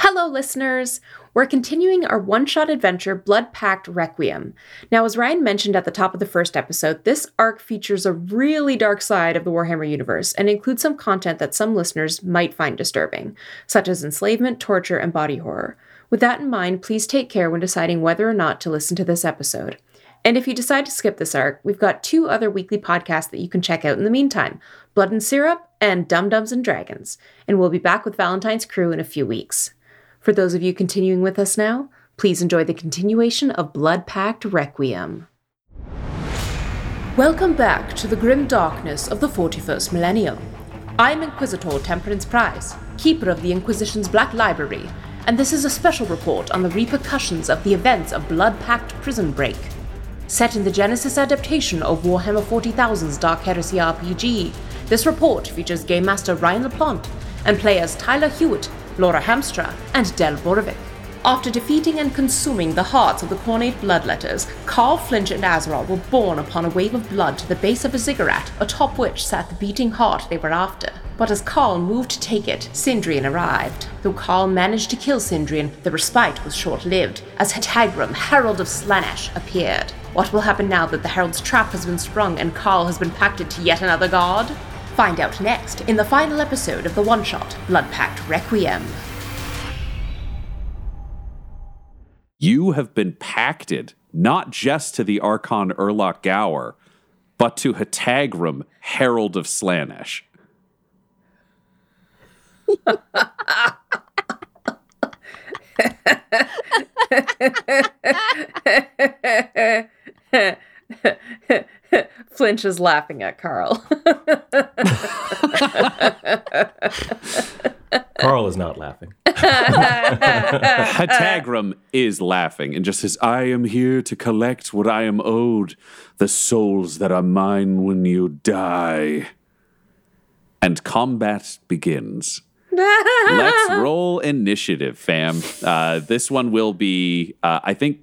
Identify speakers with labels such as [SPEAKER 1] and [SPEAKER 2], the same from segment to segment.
[SPEAKER 1] Hello, listeners! We're continuing our one shot adventure, Blood Pact Requiem. Now, as Ryan mentioned at the top of the first episode, this arc features a really dark side of the Warhammer universe and includes some content that some listeners might find disturbing, such as enslavement, torture, and body horror. With that in mind, please take care when deciding whether or not to listen to this episode. And if you decide to skip this arc, we've got two other weekly podcasts that you can check out in the meantime Blood and Syrup and Dumb Dumbs and Dragons. And we'll be back with Valentine's Crew in a few weeks. For those of you continuing with us now, please enjoy the continuation of Blood Pact Requiem. Welcome back to the grim darkness of the 41st millennium. I'm Inquisitor Temperance Price, keeper of the Inquisition's Black Library, and this is a special report on the repercussions of the events of Blood Pact Prison Break. Set in the Genesys adaptation of Warhammer 40,000's Dark Heresy RPG, this report features Game Master Ryan LaPlante and players Tyler Hewitt Laura Hamstra, and Del Borovic. After defeating and consuming the hearts of the Khornate bloodletters, Carl Flinch and Azeral were borne upon a wave of blood to the base of a ziggurat, atop which sat the beating heart they were after. But as Carl moved to take it, Sindrian arrived. Though Carl managed to kill Sindrian, the respite was short-lived, as Hetagrum, Herald of Slaanesh, appeared. What will happen now that the Herald's trap has been sprung and Carl has been pacted to yet another god? Find out next in the final episode of the one shot Blood Pact Requiem.
[SPEAKER 2] You have been pacted not just to the Archon Erlock Gower, but to Hetagrum, Herald of Slaanesh.
[SPEAKER 1] Flinch is laughing at Carl.
[SPEAKER 3] Carl is not laughing.
[SPEAKER 2] Hetagrum is laughing and just says, I am here to collect what I am owed, the souls that are mine when you die. And combat begins. Let's roll initiative, fam. Uh, this one will be, uh, I think,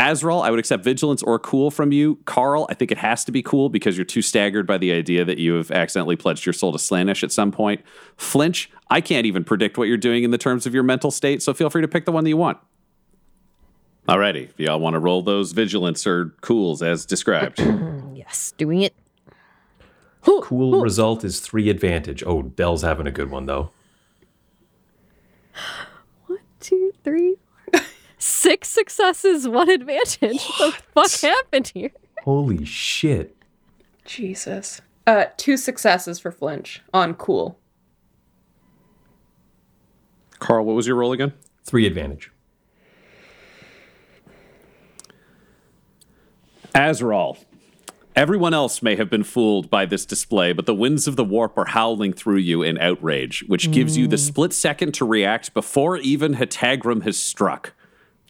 [SPEAKER 2] Azeral, I would accept vigilance or cool from you. Carl, I think it has to be cool because you're too staggered by the idea that you have accidentally pledged your soul to Slaanesh at some point. Flinch, I can't even predict what you're doing in the terms of your mental state, so feel free to pick the one that you want. Alrighty, if y'all want to roll those vigilance or cools as described.
[SPEAKER 4] yes, doing it.
[SPEAKER 3] Cool result is three advantage. Oh, Dell's having a good one though.
[SPEAKER 4] One, two, three, six successes, one advantage. What the fuck happened here?
[SPEAKER 3] Holy shit.
[SPEAKER 1] Jesus. Uh, two successes for Flinch on cool.
[SPEAKER 2] Carl, what was your roll again?
[SPEAKER 3] Three advantage.
[SPEAKER 2] Azeral. Everyone else may have been fooled by this display, but the winds of the warp are howling through you in outrage, which gives you the split second to react before even Hetagrum has struck.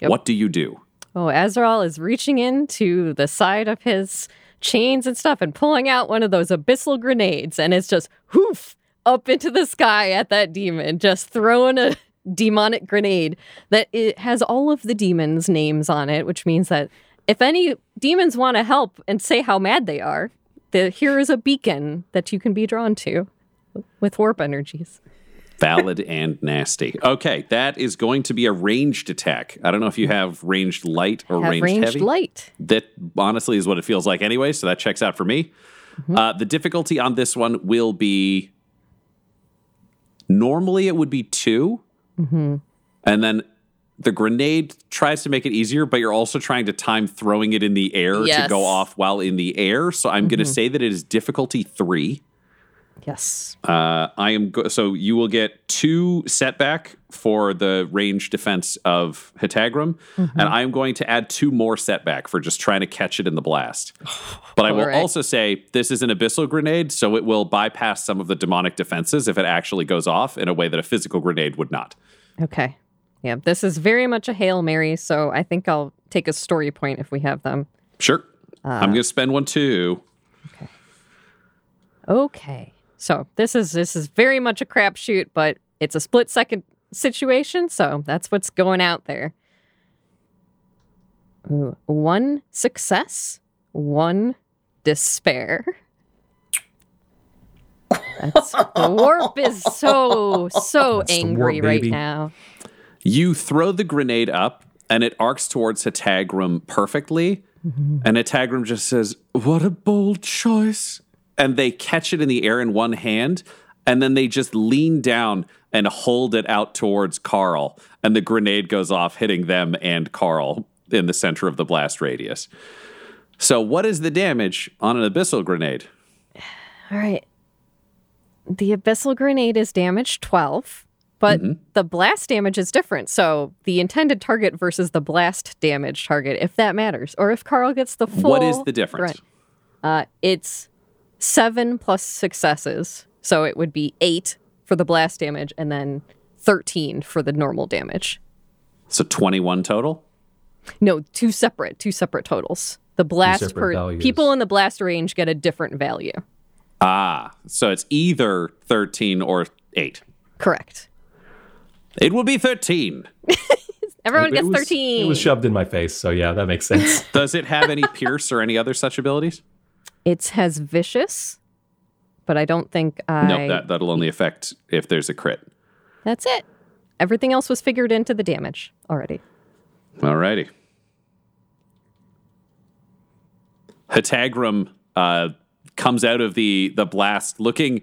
[SPEAKER 2] What do you do?
[SPEAKER 4] Oh, Azeral is reaching into the side of his chains and stuff and pulling out one of those abyssal grenades, and it's just hoof up into the sky at that demon, just throwing a demonic grenade that it has all of the demons' names on it, which means that if any demons want to help and say how mad they are, the, here is a beacon that you can be drawn to with warp energies.
[SPEAKER 2] Valid and nasty. Okay, that is going to be a ranged attack. I don't know if you have ranged light or
[SPEAKER 4] Have
[SPEAKER 2] ranged,
[SPEAKER 4] ranged
[SPEAKER 2] heavy.
[SPEAKER 4] light.
[SPEAKER 2] That honestly is what it feels like anyway, so that checks out for me. Mm-hmm. Uh, the difficulty on this one will be normally it would be 2 mm-hmm. and then the grenade tries to make it easier, but you're also trying to time throwing it in the air to go off while in the air. So I'm going to mm-hmm. say that it is difficulty three.
[SPEAKER 4] Yes.
[SPEAKER 2] Uh, I am go- so you will get two setback for the range defense of Hetagrum, and I am going to add two more setback for just trying to catch it in the blast. But I will
[SPEAKER 4] Alright.
[SPEAKER 2] also say this is an abyssal grenade, so it will bypass some of the demonic defenses if it actually goes off in a way that a physical grenade would not.
[SPEAKER 4] Okay. Yeah, this is very much a Hail Mary, so I think I'll take a story point if we have them.
[SPEAKER 2] Sure. I'm going to spend one too.
[SPEAKER 4] Okay. Okay. So this is this is very much a crapshoot, but it's a split second situation, so that's what's going out there. Ooh, one success, one despair. That's, the warp is so so
[SPEAKER 3] That's
[SPEAKER 4] angry
[SPEAKER 3] warp,
[SPEAKER 4] right now.
[SPEAKER 2] You throw the grenade up, and it arcs towards Hatagrum perfectly. Mm-hmm. And Hatagrum just says, What a bold choice. And they catch it in the air in one hand, and then they just lean down and hold it out towards Carl. And the grenade goes off, hitting them and Carl in the center of the blast radius. So, what is the damage on an abyssal grenade?
[SPEAKER 4] All right. The abyssal grenade is damage 12, but the blast damage is different. So the intended target versus the blast damage target, if that matters, or if Carl gets the full.
[SPEAKER 2] What is the difference?
[SPEAKER 4] Uh, it's seven plus successes. So it would be eight for the blast damage and then 13 for the normal damage.
[SPEAKER 2] So, 21 total?
[SPEAKER 4] No, two separate, two separate totals. The blast per
[SPEAKER 3] values.
[SPEAKER 4] people in the blast range get a different value.
[SPEAKER 2] Ah, so it's either 13 or 8.
[SPEAKER 4] Correct.
[SPEAKER 2] It will be 13.
[SPEAKER 4] Everyone
[SPEAKER 3] It
[SPEAKER 4] gets
[SPEAKER 3] was-
[SPEAKER 4] 13.
[SPEAKER 3] It was shoved in my face, so yeah, that makes sense.
[SPEAKER 2] Does it have any pierce or any other such abilities?
[SPEAKER 4] It has vicious, but I don't think I.
[SPEAKER 2] Nope, that, that'll only affect if there's a crit.
[SPEAKER 4] That's it. Everything else was figured into the damage already.
[SPEAKER 2] Alrighty. Hatagrum uh, comes out of the, the blast looking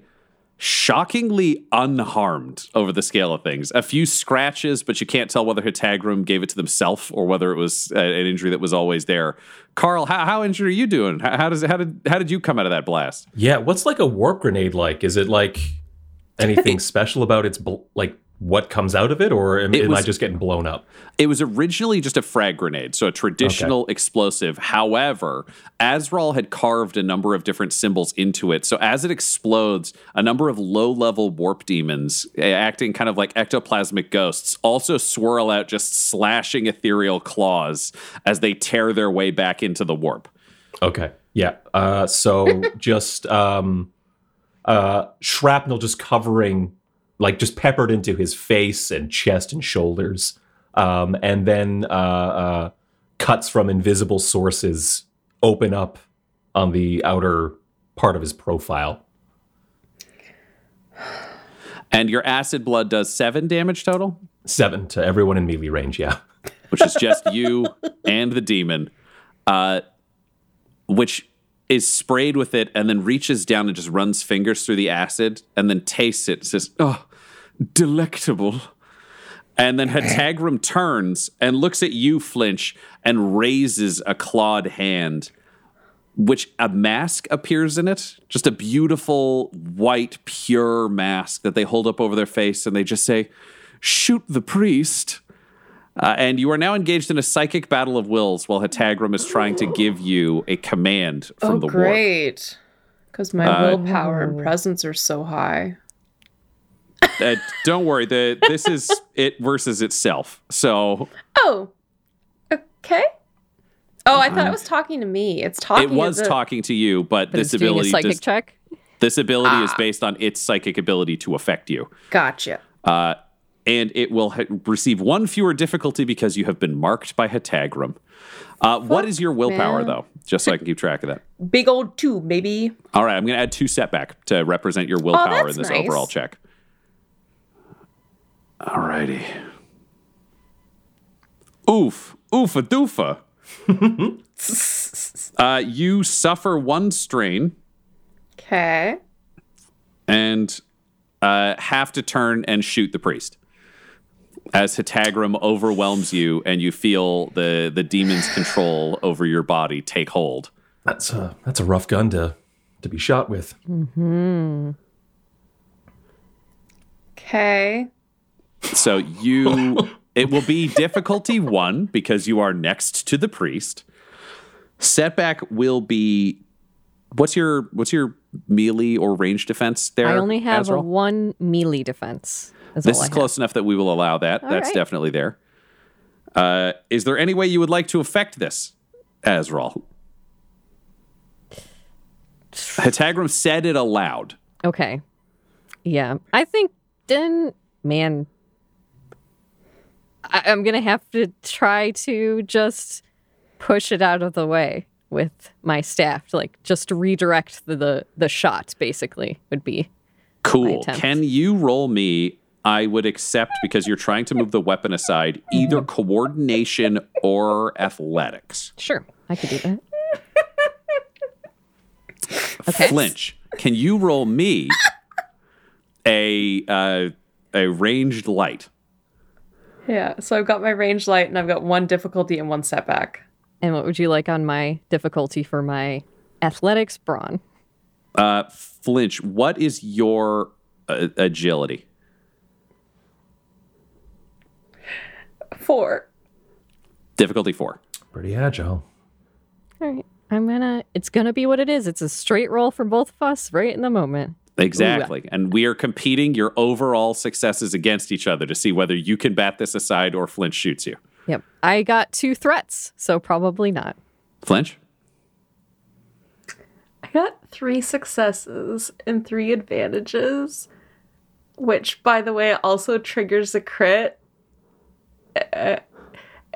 [SPEAKER 2] shockingly unharmed over the scale of things. A few scratches, but you can't tell whether Hatagrum gave it to themselves or whether it was uh, an injury that was always there. Carl, how, how injured are you doing? How, how does how did how did you come out of that blast?
[SPEAKER 3] yeah, what's like a warp grenade like? Is it like anything special about its bl- like what comes out of it, or am,
[SPEAKER 2] It
[SPEAKER 3] am I just getting blown up?
[SPEAKER 2] It was originally just a frag grenade, so a traditional explosive. However, Azrael had carved a number of different symbols into it. So as it explodes, a number of low level warp demons, acting kind of like ectoplasmic ghosts, also swirl out, just slashing ethereal claws as they tear their way back into the warp.
[SPEAKER 3] Okay. Yeah. Uh, so just um, uh, shrapnel just covering, like just peppered into his face and chest and shoulders. Um, and then uh, uh, cuts from invisible sources open up on the outer part of his profile.
[SPEAKER 2] And your acid blood does seven damage total,
[SPEAKER 3] Seven to everyone in melee range. Yeah.
[SPEAKER 2] which is just you and the demon, uh, which is sprayed with it and then reaches down and just runs fingers through the acid and then tastes it. Says, "Oh, delectable." And then Hatagrum turns and looks at you, Flinch, and raises a clawed hand, which a mask appears in it. Just a beautiful, white, pure mask that they hold up over their face and they just say, Shoot the priest. Uh, and you are now engaged in a psychic battle of wills while Hatagrum is trying to give you a command from
[SPEAKER 1] oh,
[SPEAKER 2] the warp.
[SPEAKER 1] great. Because my
[SPEAKER 2] Uh,
[SPEAKER 1] willpower and presence are so high.
[SPEAKER 2] Uh, don't worry, the this is it versus itself. So
[SPEAKER 1] Oh, okay. Oh, I thought it was talking to me. It's talking. To me.
[SPEAKER 2] It was
[SPEAKER 1] to the-
[SPEAKER 2] talking to you, but,
[SPEAKER 4] But
[SPEAKER 2] this
[SPEAKER 4] it's doing a
[SPEAKER 2] ability
[SPEAKER 4] psychic
[SPEAKER 2] does,
[SPEAKER 4] check.
[SPEAKER 2] this ability is based on its psychic ability to affect you.
[SPEAKER 1] Gotcha.
[SPEAKER 2] Uh, and it will ha- receive one fewer difficulty because you have been marked by Hatagrum. Uh, what is your willpower,
[SPEAKER 1] man.
[SPEAKER 2] though? Just so I can keep track of that.
[SPEAKER 1] Big old two, maybe.
[SPEAKER 2] All right, I'm going to add two setback to represent your willpower in
[SPEAKER 1] Oh, that's
[SPEAKER 2] this
[SPEAKER 1] nice.
[SPEAKER 2] overall check. All righty. Oof, oofa doofa. uh, you suffer one strain
[SPEAKER 1] Okay.
[SPEAKER 2] and uh, have to turn and shoot the priest. As Hatagrum overwhelms you and you feel the, the demon's control over your body take hold.
[SPEAKER 3] That's a that's a rough gun to to be shot with.
[SPEAKER 1] Okay.
[SPEAKER 2] So you it will be difficulty 1 because you are next to the priest. Setback will be what's your what's your melee or range defense there?
[SPEAKER 4] I only have a
[SPEAKER 2] Azrael?
[SPEAKER 4] one melee defense. Is
[SPEAKER 2] This is
[SPEAKER 4] I
[SPEAKER 2] close enough that we will allow that. That's
[SPEAKER 4] right.
[SPEAKER 2] definitely there. Uh, is there any way you would like to affect this, Azrael? Hetagram said it aloud.
[SPEAKER 4] Okay. Yeah. I think then, man, I- I'm going to have to try to just push it out of the way with my staff, like just redirect the, the, the shot, basically, would be.
[SPEAKER 2] Cool. Can you roll me? I would accept because you're trying to move the weapon aside, either coordination or athletics.
[SPEAKER 4] Sure. I could do that. Okay.
[SPEAKER 2] Flinch. Can you roll me a uh, a ranged light?
[SPEAKER 1] Yeah, so I've got my range light and I've got one difficulty and one setback.
[SPEAKER 4] And what would you like on my difficulty for my athletics brawn?
[SPEAKER 2] Uh, Flinch, what is your uh, agility?
[SPEAKER 1] Four.
[SPEAKER 2] Difficulty four.
[SPEAKER 3] Pretty agile.
[SPEAKER 4] All right. I'm gonna. It's gonna be what it is. It's a straight roll for both of us right in the moment.
[SPEAKER 2] Exactly. And we are competing your overall successes against each other to see whether you can bat this aside or Flinch shoots you.
[SPEAKER 4] Yep. I got two threats, so probably not.
[SPEAKER 2] Flinch?
[SPEAKER 1] I got three successes and three advantages, which, by the way, also triggers a crit. Uh,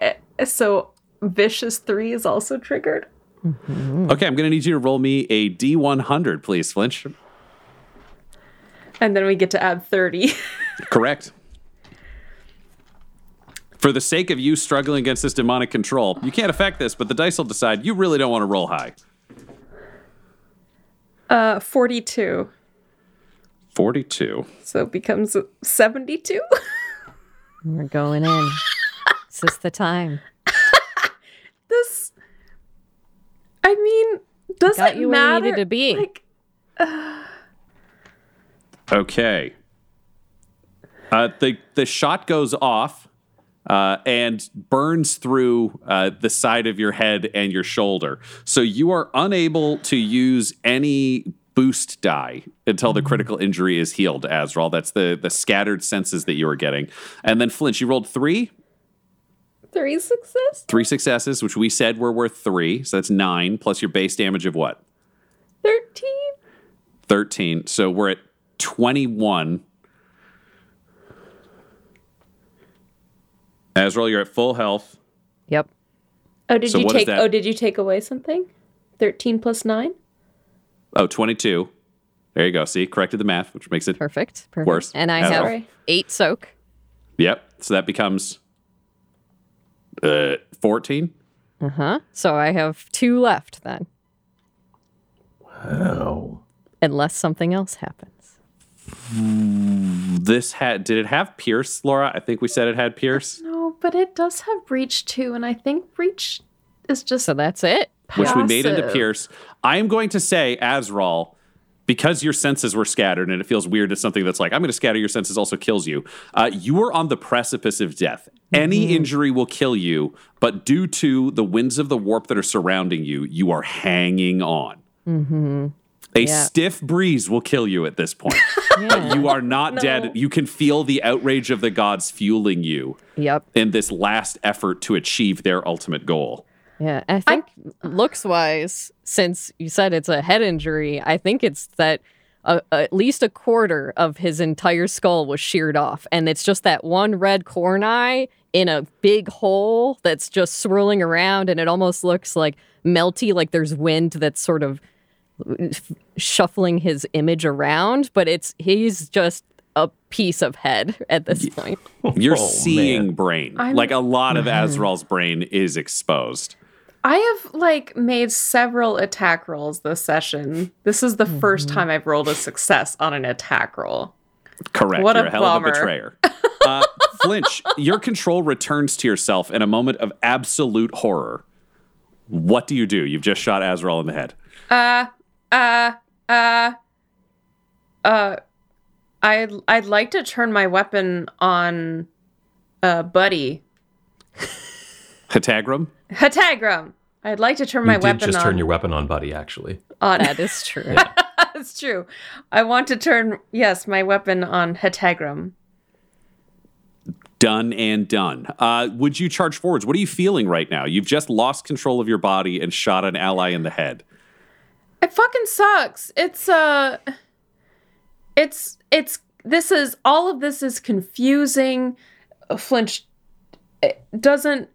[SPEAKER 1] uh, so, vicious three is also triggered.
[SPEAKER 2] Okay, I'm going to need you to roll me a D100, please, Flinch.
[SPEAKER 1] And then we get to add 30.
[SPEAKER 2] Correct. For the sake of you struggling against this demonic control, you can't affect this, but the dice will decide you really don't want to roll high.
[SPEAKER 1] Uh, 42.
[SPEAKER 2] 42.
[SPEAKER 1] So it becomes 72.
[SPEAKER 4] We're going in. Is this the time?
[SPEAKER 1] this. I mean, does
[SPEAKER 4] Got
[SPEAKER 1] it
[SPEAKER 4] you where you
[SPEAKER 1] matter?
[SPEAKER 4] needed to be.
[SPEAKER 1] Like,
[SPEAKER 2] Okay. Uh, the the shot goes off uh, and burns through uh, the side of your head and your shoulder, so you are unable to use any boost die until the critical injury is healed. Azrael, that's the the scattered senses that you were getting, and then Flinch, you rolled three
[SPEAKER 1] three success?
[SPEAKER 2] three successes, which we said were worth three, so that's nine plus your base damage of what
[SPEAKER 1] 13?
[SPEAKER 2] thirteen. So we're at twenty one. Azrael, you're at full health.
[SPEAKER 4] Yep.
[SPEAKER 1] Oh, did
[SPEAKER 2] So
[SPEAKER 1] you take? Oh, did you take away something? 13 plus 9?
[SPEAKER 2] Oh, 22. There you go. See, corrected the math, which makes it
[SPEAKER 4] Perfect. Perfect.
[SPEAKER 2] Worse.
[SPEAKER 4] And I
[SPEAKER 2] That's
[SPEAKER 4] have
[SPEAKER 1] all.
[SPEAKER 4] eight soak.
[SPEAKER 2] Yep. So that becomes uh 14.
[SPEAKER 4] Uh huh. So I have two left then,
[SPEAKER 3] Wow.
[SPEAKER 4] unless something else happens.
[SPEAKER 2] Mm, this had did it have Pierce, Laura? I think we said it had Pierce,
[SPEAKER 1] No, but it does have breach too, and I think breach is just
[SPEAKER 4] So that's it.
[SPEAKER 2] which we made into. Pierce. I am going to say Azrael because your senses were scattered and it feels weird that something that's like, I'm going to scatter your senses also kills you. Uh, you are on the precipice of death. Any mm-hmm. injury will kill you, but due to the winds of the warp that are surrounding you, you are hanging on. Mm-hmm. A
[SPEAKER 4] Yeah.
[SPEAKER 2] stiff breeze will kill you at this point.
[SPEAKER 4] Yeah.
[SPEAKER 2] you are not
[SPEAKER 1] No.
[SPEAKER 2] dead. You can feel the outrage of the gods fueling you
[SPEAKER 4] yep.
[SPEAKER 2] in this last effort to achieve their ultimate goal.
[SPEAKER 4] Yeah. I think looks wise, since you said it's a head injury, I think it's that uh, at least a quarter of his entire skull was sheared off. And it's just that one red Khorne eye in a big hole that's just swirling around. And it almost looks like melty, like there's wind that's sort of shuffling his image around. But it's, he's just a piece of head at this point.
[SPEAKER 2] You're
[SPEAKER 3] Oh,
[SPEAKER 2] seeing
[SPEAKER 3] man.
[SPEAKER 2] brain.
[SPEAKER 1] I'm-
[SPEAKER 2] like a lot of Azrael's brain is exposed.
[SPEAKER 1] I have like made several attack rolls this session. This is the first time I've rolled a success on an attack roll.
[SPEAKER 2] Correct.
[SPEAKER 1] What
[SPEAKER 2] You're
[SPEAKER 1] a
[SPEAKER 2] a hell of a
[SPEAKER 1] bummer.
[SPEAKER 2] betrayer. Uh, Flinch, your control returns to yourself in a moment of absolute horror. What do you do? You've just shot Azrael in the head.
[SPEAKER 1] Uh, uh, uh, uh, I'd, I'd like to turn my weapon on, uh, Buddy.
[SPEAKER 2] Hetagram?
[SPEAKER 1] Hatagram! I'd like to turn my
[SPEAKER 3] you did
[SPEAKER 1] weapon
[SPEAKER 3] just
[SPEAKER 1] on.
[SPEAKER 3] turn your weapon on, buddy. Actually,
[SPEAKER 1] on
[SPEAKER 4] That is true.
[SPEAKER 1] That's true. I want to turn, yes, my weapon on Hetagram.
[SPEAKER 2] Done and done. Uh, would you charge forwards? What are you feeling right now? You've just lost control of your body and shot an ally in the head.
[SPEAKER 1] It fucking sucks. It's uh it's it's this is all of this is confusing. Flinch doesn't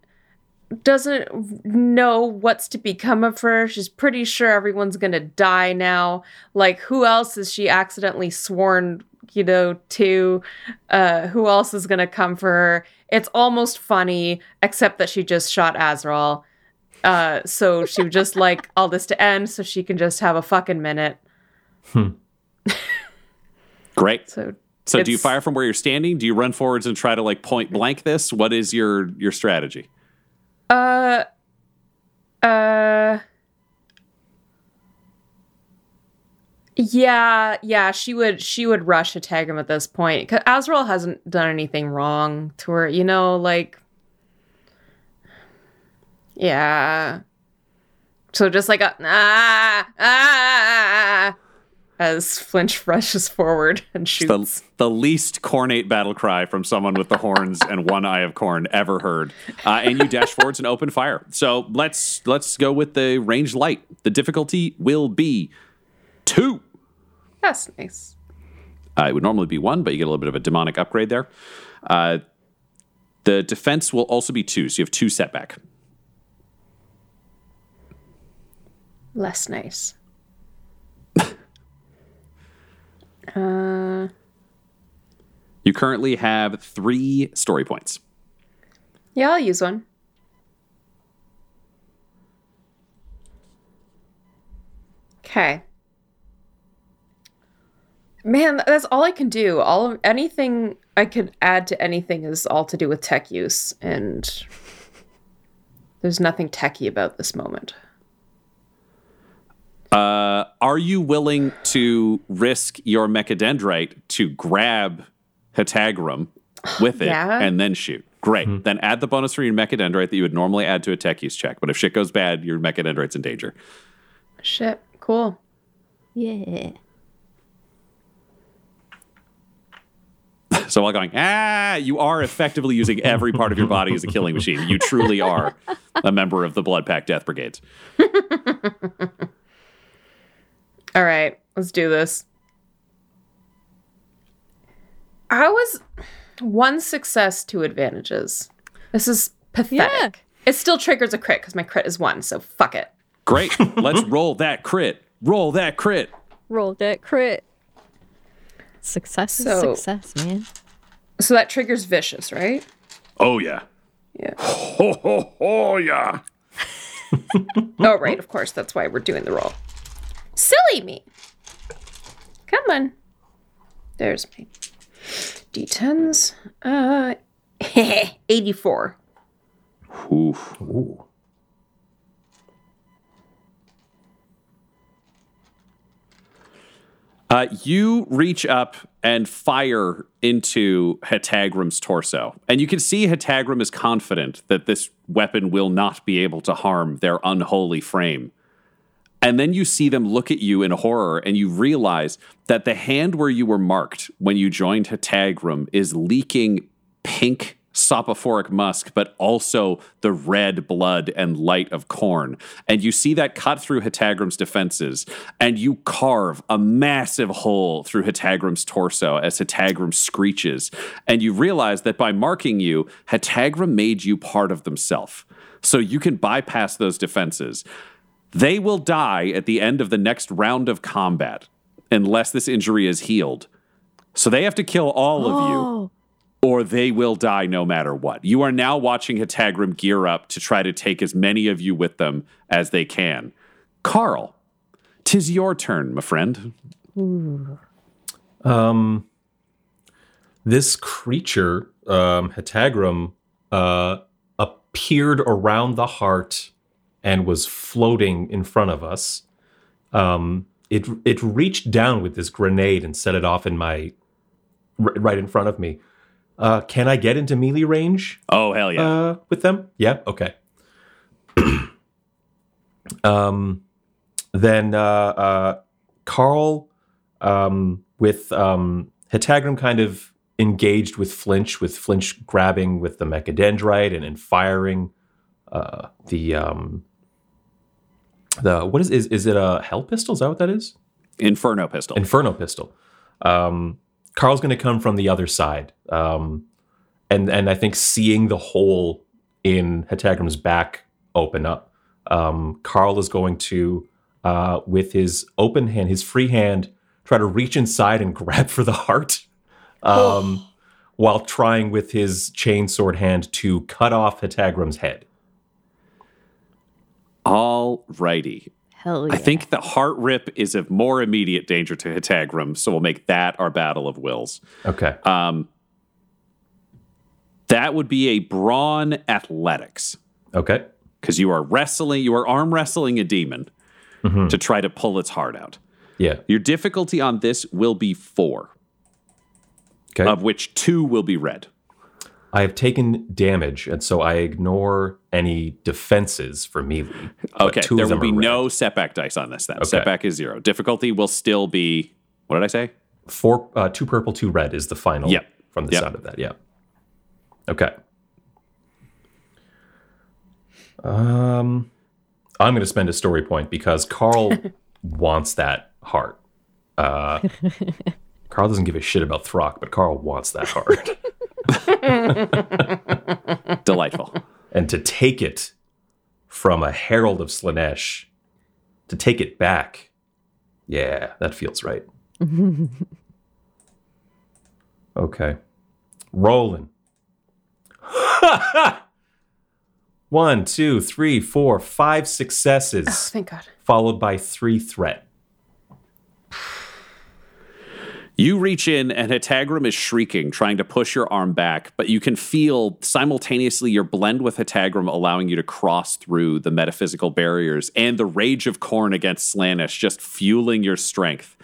[SPEAKER 1] doesn't know what's to become of her. She's pretty sure everyone's gonna die now. Like who else is she accidentally sworn, you know, to? Uh who else is gonna come for her? It's almost funny, except that she just shot Azrael. Uh so she would just like all this to end so she can just have a fucking minute.
[SPEAKER 2] Great.
[SPEAKER 1] So
[SPEAKER 2] So do you fire from where you're standing? Do you run forwards and try to like point blank this? What is your your strategy?
[SPEAKER 1] Uh, uh, yeah, yeah. She would, she would rush a him at this point. Cause Azrael hasn't done anything wrong to her, you know. Like, yeah. So just like a ah ah as Flinch rushes forward and shoots.
[SPEAKER 2] The, the least Khornate battle cry from someone with the horns and one eye of Khorne ever heard. Uh, and you dash forwards and open fire. So let's let's go with the ranged light. The difficulty will be two.
[SPEAKER 1] That's nice.
[SPEAKER 2] Uh, it would normally be one, but you get a little bit of a demonic upgrade there. Uh, the defense will also be two, so you have two setback.
[SPEAKER 1] Less nice. uh,
[SPEAKER 2] You currently have three story points.
[SPEAKER 1] yeah, I'll use one. Okay. Man, that's all I can do. All of anything I could add to anything is all to do with tech use, and there's nothing techy about this moment.
[SPEAKER 2] Uh, are you willing to risk your mechadendrite to grab Hatagrum with it
[SPEAKER 1] Yeah.
[SPEAKER 2] and then shoot? Great. Then add the bonus for your mechadendrite that you would normally add to a tech use check. But if shit goes bad, your mechadendrite's in danger.
[SPEAKER 1] Shit, cool.
[SPEAKER 4] Yeah.
[SPEAKER 2] So while going, ah, you are effectively using every part of your body as a killing machine. You truly are a member of the Blood Pact Death Brigades.
[SPEAKER 1] All right, let's do this. I was one success, two advantages. This is pathetic.
[SPEAKER 4] Yeah.
[SPEAKER 1] It still triggers a crit because my crit is one, so fuck it.
[SPEAKER 2] Great. Let's roll that crit. Roll that crit.
[SPEAKER 4] Roll that crit. Success is
[SPEAKER 1] So-
[SPEAKER 4] success, man.
[SPEAKER 1] So that triggers vicious, right?
[SPEAKER 2] Oh, yeah.
[SPEAKER 1] Yeah.
[SPEAKER 2] Ho, ho, ho, yeah.
[SPEAKER 1] oh, right. Of course. That's why we're doing the roll. Silly me. Come on. There's my d10s. Uh, 84.
[SPEAKER 2] Oof.
[SPEAKER 3] Ooh.
[SPEAKER 2] Uh, you reach up and fire into Hatagrim's torso. And you can see Hatagrim is confident that this weapon will not be able to harm their unholy frame. And then you see them look at you in horror and you realize that the hand where you were marked when you joined Hatagrim is leaking pink soporific musk, but also the red blood and light of Khorne. And you see that cut through Hatagrim's defenses, and you carve a massive hole through Hatagrim's torso as Hatagrim screeches. And you realize that by marking you, Hatagrim made you part of themselves. So you can bypass those defenses. They will die at the end of the next round of combat unless this injury is healed. So they have to kill all of you, or they will die no matter what. You are now watching Hatagrim gear up to try to take as many of you with them as they can. Carl, tis your turn, my friend.
[SPEAKER 3] Um, this creature, um, Hatagrum, uh, appeared around the heart and was floating in front of us. Um, it it reached down with this grenade and set it off in my r- right in front of me. Uh, can I get into melee range
[SPEAKER 2] Oh, hell yeah.
[SPEAKER 3] uh, with them? Yeah. Okay. um, then uh, uh, Carl, um, with um, Hetagrim kind of engaged with Flinch, with Flinch grabbing with the mechadendrite and, and firing uh, the um, the what is is is it a hell pistol? Is that what that is?
[SPEAKER 2] Inferno pistol.
[SPEAKER 3] Inferno pistol. Um, Carl's going to come from the other side, um, and and I think seeing the hole in Hetagram's back open up, um, Carl is going to, uh, with his open hand, his free hand, try to reach inside and grab for the heart, um, while trying with his chainsword hand to cut off Hetagram's head.
[SPEAKER 2] All righty.
[SPEAKER 5] Hell yeah.
[SPEAKER 2] I think the heart rip is of more immediate danger to Hitagram, so we'll make that our battle of wills.
[SPEAKER 3] Okay.
[SPEAKER 2] Um, that would be a brawn athletics
[SPEAKER 3] Okay.
[SPEAKER 2] because you are wrestling, you are arm wrestling a demon
[SPEAKER 3] Mhm.
[SPEAKER 2] to try to pull its heart out.
[SPEAKER 3] Yeah.
[SPEAKER 2] Your difficulty on this will be four,
[SPEAKER 3] Okay.
[SPEAKER 2] of which two will be red.
[SPEAKER 3] I have taken damage, and so I ignore any defenses for melee.
[SPEAKER 2] Okay, there will be no setback dice on this then.
[SPEAKER 3] Okay.
[SPEAKER 2] Setback is zero. Difficulty will still be, what did I say?
[SPEAKER 3] four, uh, two purple, two red is the final.
[SPEAKER 2] Yep.
[SPEAKER 3] From the
[SPEAKER 2] Yep.
[SPEAKER 3] sound of that, yeah. Okay. Um, I'm going to spend a story point because Carl wants that heart. Uh, Carl doesn't give a shit about Throck, but Carl wants that heart.
[SPEAKER 2] Delightful.
[SPEAKER 3] and to take it from a herald of Slaanesh, to take it back, yeah, that feels right. okay. Rolling. One, two, three, four, five successes, oh,
[SPEAKER 1] Thank God.
[SPEAKER 3] followed by three threat.
[SPEAKER 2] You reach in, and Hetagram is shrieking, trying to push your arm back, but you can feel simultaneously your blend with Hetagram allowing you to cross through the metaphysical barriers and the rage of Khorne against Slaanesh just fueling your strength.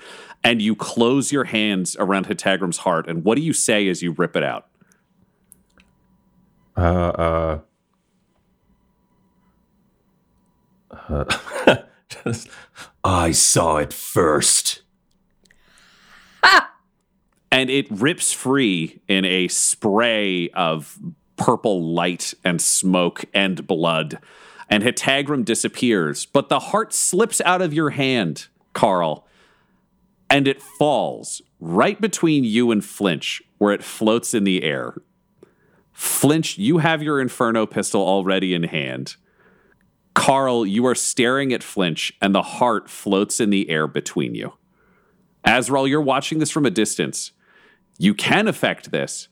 [SPEAKER 2] And you close your hands around Hetagram's heart, and what do you say as you rip it out?
[SPEAKER 3] Uh, uh, uh, I saw it first.
[SPEAKER 2] And it rips free in a spray of purple light and smoke and blood. And Hetagram disappears, but the heart slips out of your hand, Carl, and it falls right between you and Flinch, where it floats in the air. Flinch, you have your Inferno pistol already in hand. Carl, you are staring at Flinch, and the heart floats in the air between you. Azrael, you're watching this from a distance. You can affect this.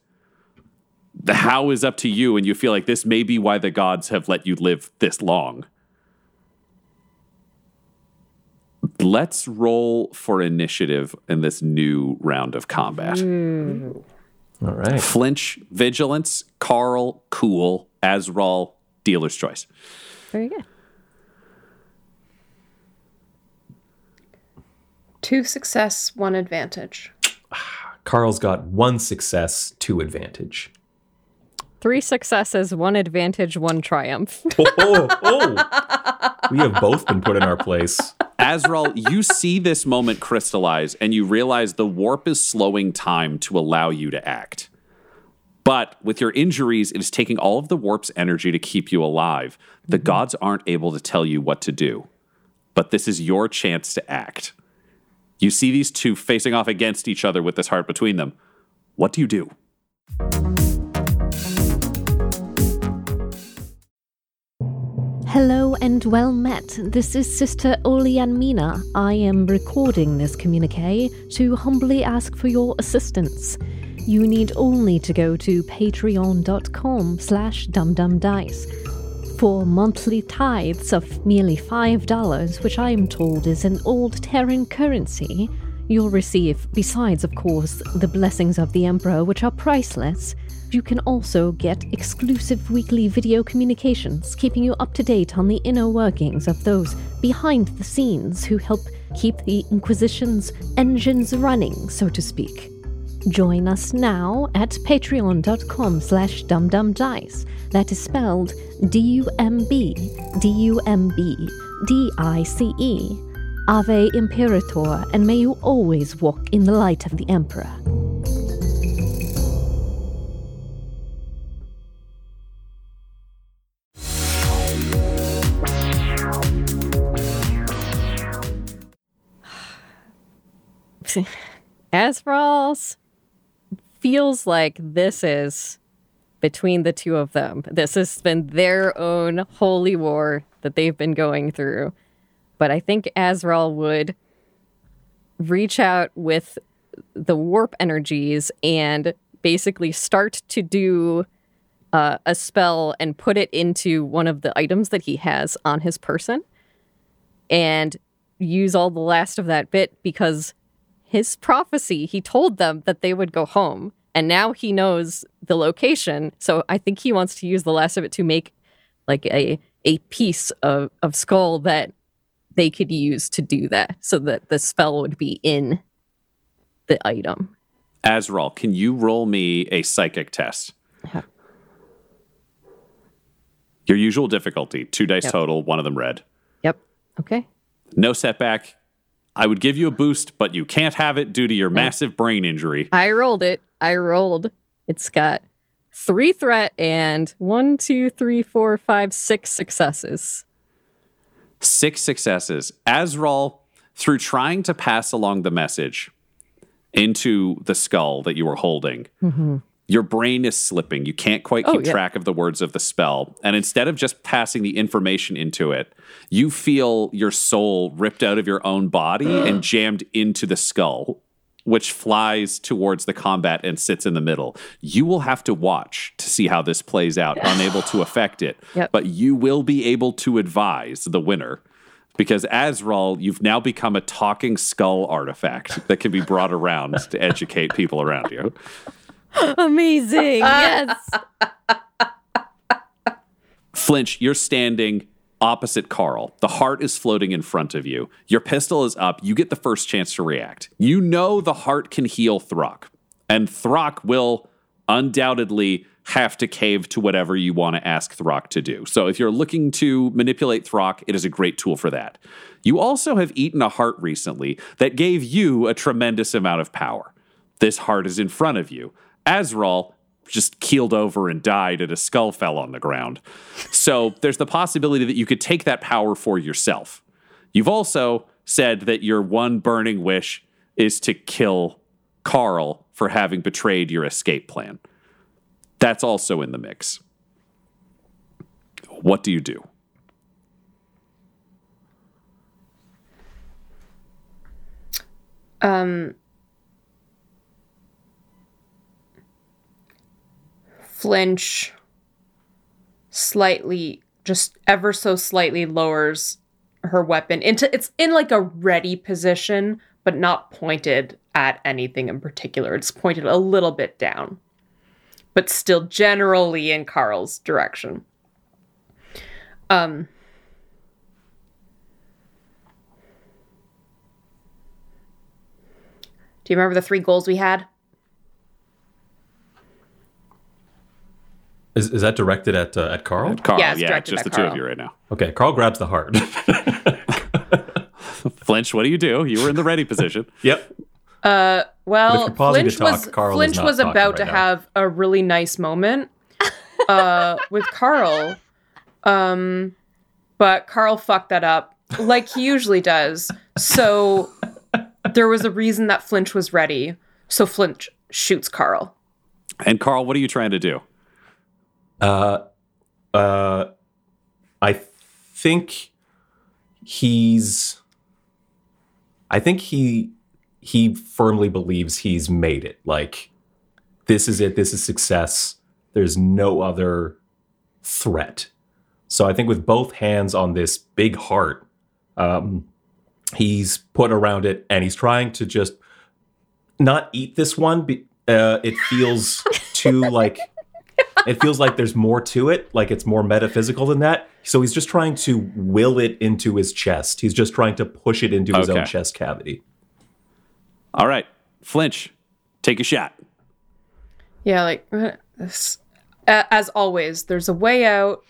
[SPEAKER 2] The how is up to you, and you feel like this may be why the gods have let you live this long. Let's roll for initiative in this new round of combat.
[SPEAKER 3] All right.
[SPEAKER 2] Flinch, Vigilance, Carl, Cool, Azrael, Dealer's Choice.
[SPEAKER 5] Very good.
[SPEAKER 1] Two success, one advantage.
[SPEAKER 3] Carl's got one success, two advantage.
[SPEAKER 5] Three successes, one advantage, one triumph.
[SPEAKER 3] Oh, oh, oh. we have both been put in our place.
[SPEAKER 2] Azrael, you see this moment crystallize and you realize the warp is slowing time to allow you to act. But with your injuries, it is taking all of the warp's energy to keep you alive. The mm-hmm. gods aren't able to tell you what to do. But this is your chance to act. You see these two facing off against each other with this heart between them. What do you do?
[SPEAKER 4] Hello and well met. This is Sister Oleanmina. I am recording this communique to humbly ask for your assistance. You need only to go to patreon.com slash dumbdumbdice for monthly tithes of merely $5, which I am told is an old Terran currency. You'll receive, besides, of course, the blessings of the Emperor, which are priceless, you can also get exclusive weekly video communications, keeping you up to date on the inner workings of those behind the scenes who help keep the Inquisition's engines running, so to speak. Join us now at patreon.com slash dumbdumbdice. That is spelled D-U-M-B, D-U-M-B, D-I-C-E. Ave Imperator, and may you always walk in the light of the Emperor. Asphalt feels like this is between the two of them. This has been their own holy war that they've been going through. But I think Azrael would reach out with the warp energies and basically start to do uh, a spell and put it into one of the items that he has on his person and use all the last of that bit because his prophecy, he told them that they would go home. And now he knows the location. So I think he wants to use the last of it to make like a a piece of, of skull that they could use to do that so that the spell would be in the item.
[SPEAKER 2] Azrael, can you roll me a psychic test?
[SPEAKER 4] Yeah.
[SPEAKER 2] Your usual difficulty, two dice
[SPEAKER 4] Yep.
[SPEAKER 2] total, one of them red.
[SPEAKER 4] Yep. Okay.
[SPEAKER 2] No setback. I would give you a boost, but you can't have it due to your oh. massive brain injury.
[SPEAKER 4] I rolled it. I rolled. It's got three threat and one, two, three, four, five, six successes.
[SPEAKER 2] Six successes. Azrael, through trying to pass along the message into the skull that you were holding, mm-hmm. Your brain is slipping. You can't quite
[SPEAKER 4] Oh,
[SPEAKER 2] keep
[SPEAKER 4] yeah.
[SPEAKER 2] track of the words of the spell. And instead of just passing the information into it, you feel your soul ripped out of your own body and jammed into the skull, which flies towards the combat and sits in the middle. You will have to watch to see how this plays out, unable to affect it.
[SPEAKER 4] Yep.
[SPEAKER 2] But you will be able to advise the winner. Because Azrael, you've now become a talking skull artifact that can be brought around to educate people around you.
[SPEAKER 4] Amazing. yes.
[SPEAKER 2] Flinch, you're standing opposite Carl. The heart is floating in front of you. Your pistol is up. You get the first chance to react. You know the heart can heal Throck, and Throck will undoubtedly have to cave to whatever you want to ask Throck to do. So if you're looking to manipulate Throck, it is a great tool for that. You also have eaten a heart recently that gave you a tremendous amount of power. This heart is in front of you. Azrael just keeled over and died, and a skull fell on the ground. So there's the possibility that you could take that power for yourself. You've also said that your one burning wish is to kill Carl for having betrayed your escape plan. That's also in the mix. What do you do?
[SPEAKER 1] Um, flinch slightly, just ever so slightly lowers her weapon into it's in like a ready position, but not pointed at anything in particular. It's pointed a little bit down, but still generally in Carl's direction. Um, do you remember the three goals we had?
[SPEAKER 3] Is, is that directed at uh, at Carl?
[SPEAKER 2] Carl,
[SPEAKER 1] Yeah, it's
[SPEAKER 2] yeah,
[SPEAKER 1] directed
[SPEAKER 2] just
[SPEAKER 1] at
[SPEAKER 2] the two of you right now.
[SPEAKER 3] Okay, Carl grabs the heart.
[SPEAKER 2] Flinch, what do you do? You were in the ready position.
[SPEAKER 3] yep.
[SPEAKER 1] Uh, well,
[SPEAKER 3] you're pausing to
[SPEAKER 1] Flinch
[SPEAKER 3] talk,
[SPEAKER 1] was
[SPEAKER 3] Carl
[SPEAKER 1] Flinch was about
[SPEAKER 3] right
[SPEAKER 1] to
[SPEAKER 3] now.
[SPEAKER 1] have a really nice moment uh, with Carl, um, but Carl fucked that up like he usually does. So there was a reason that Flinch was ready. So Flinch shoots Carl.
[SPEAKER 2] And Carl, what are you trying to do?
[SPEAKER 3] Uh, uh, I think he's. I think he he firmly believes he's made it. Like this is it. This is success. There's no other threat. So I think with both hands on this big heart, um, he's put around it and he's trying to just not eat this one. Be, uh, it feels too like it feels like there's more to it, like it's more metaphysical than that. So he's just trying to will it into his chest. He's just trying to push it into his own chest cavity.
[SPEAKER 2] All right, Flinch, take a shot.
[SPEAKER 1] Yeah, like this. As always, there's a way out,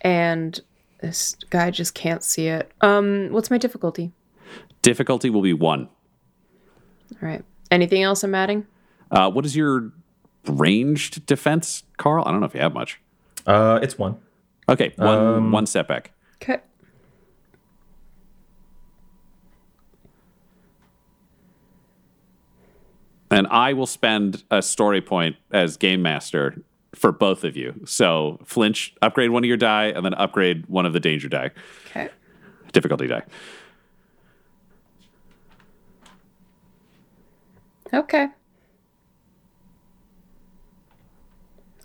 [SPEAKER 1] and this guy just can't see it. Um, what's my difficulty?
[SPEAKER 2] Difficulty will be one.
[SPEAKER 1] All right. Anything else I'm adding?
[SPEAKER 2] Uh, what is your ranged defense, Carl? I don't know if you have much.
[SPEAKER 3] Uh, it's one.
[SPEAKER 2] Okay, one
[SPEAKER 3] Um,
[SPEAKER 2] one setback.
[SPEAKER 1] Okay.
[SPEAKER 2] and I will spend a story point as game master for both of you. So flinch, upgrade one of your die, and then upgrade one of the danger die,
[SPEAKER 1] Okay.
[SPEAKER 2] difficulty die.
[SPEAKER 1] Okay.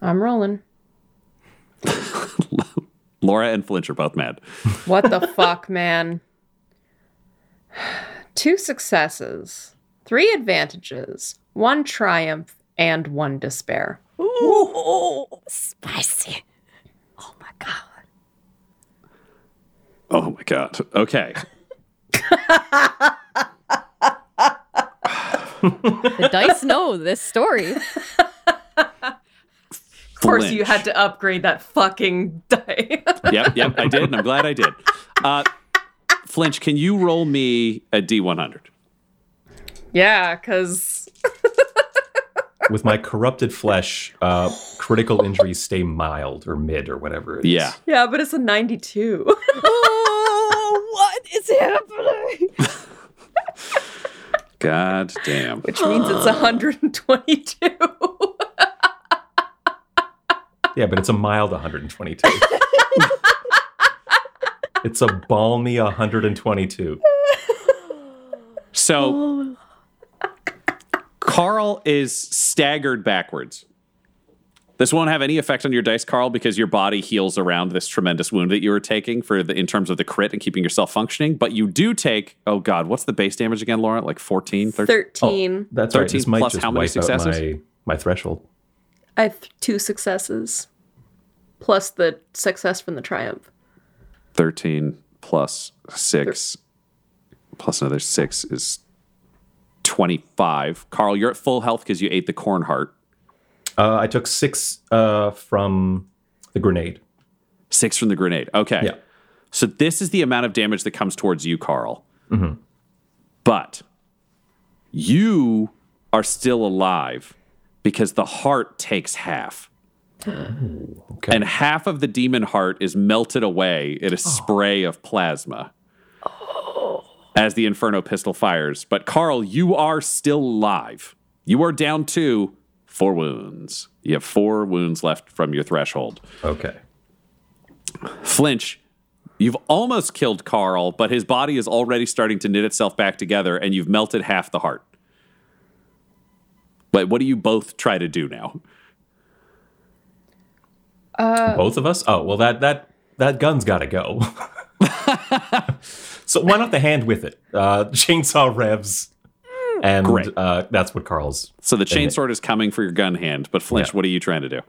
[SPEAKER 1] I'm rolling.
[SPEAKER 2] Laura and Flinch are both mad.
[SPEAKER 1] What the fuck, man? Two successes, three advantages, one triumph, and one despair.
[SPEAKER 4] Ooh, spicy. Oh my god.
[SPEAKER 2] Oh my god. Okay.
[SPEAKER 4] The dice know this story.
[SPEAKER 1] Of course, you had to upgrade that fucking die.
[SPEAKER 2] yep, yep, I did, and I'm glad I did. Uh, Flinch, can you roll me a D100?
[SPEAKER 1] yeah, because
[SPEAKER 3] With my corrupted flesh, uh, critical injuries stay mild or mid or whatever it is.
[SPEAKER 2] Yeah.
[SPEAKER 1] yeah, but it's a 92,
[SPEAKER 4] oh, what is happening?
[SPEAKER 2] God damn.
[SPEAKER 1] which means it's 122.
[SPEAKER 3] Yeah, but it's a mild 122. it's a balmy 122.
[SPEAKER 2] So Carl is staggered backwards. This won't have any effect on your dice, Carl, because your body heals around this tremendous wound that you were taking for the in terms of the crit and keeping yourself functioning. But you do take, oh god, what's the base damage again, Laura? Like 14, 13?
[SPEAKER 1] 13.
[SPEAKER 3] That's right.
[SPEAKER 2] 13
[SPEAKER 3] This might
[SPEAKER 2] plus
[SPEAKER 3] just
[SPEAKER 2] how many
[SPEAKER 3] wipe out
[SPEAKER 2] successes?
[SPEAKER 3] My, my threshold.
[SPEAKER 1] I have two successes, plus the success from the triumph.
[SPEAKER 2] 13 plus 6 plus another 6 is 25. Carl, you're at full health because you ate the Khorne heart.
[SPEAKER 3] Uh, I took six uh, from the grenade.
[SPEAKER 2] 6 from the grenade. Okay.
[SPEAKER 3] Yeah.
[SPEAKER 2] So this is the amount of damage that comes towards you, Carl. Mm-hmm. But you are still alive because the heart takes half.
[SPEAKER 3] Okay.
[SPEAKER 2] And half of the demon heart is melted away in a oh. spray of plasma oh. as the Inferno pistol fires. But Carl, you are still alive. You are down to four wounds. You have four wounds left from your threshold.
[SPEAKER 3] okay.
[SPEAKER 2] Flinch, you've almost killed Carl, but his body is already starting to knit itself back together, and you've melted half the heart. But what do you both try to do now?
[SPEAKER 3] Both of us? Oh, well, that that that gun's got to go. so why not the hand with it? Uh, chainsaw revs, and
[SPEAKER 2] Great.
[SPEAKER 3] uh, that's what Carl's.
[SPEAKER 2] So the chainsword is coming for your gun hand, but Flinch,
[SPEAKER 3] Yeah.
[SPEAKER 2] what are you trying to do?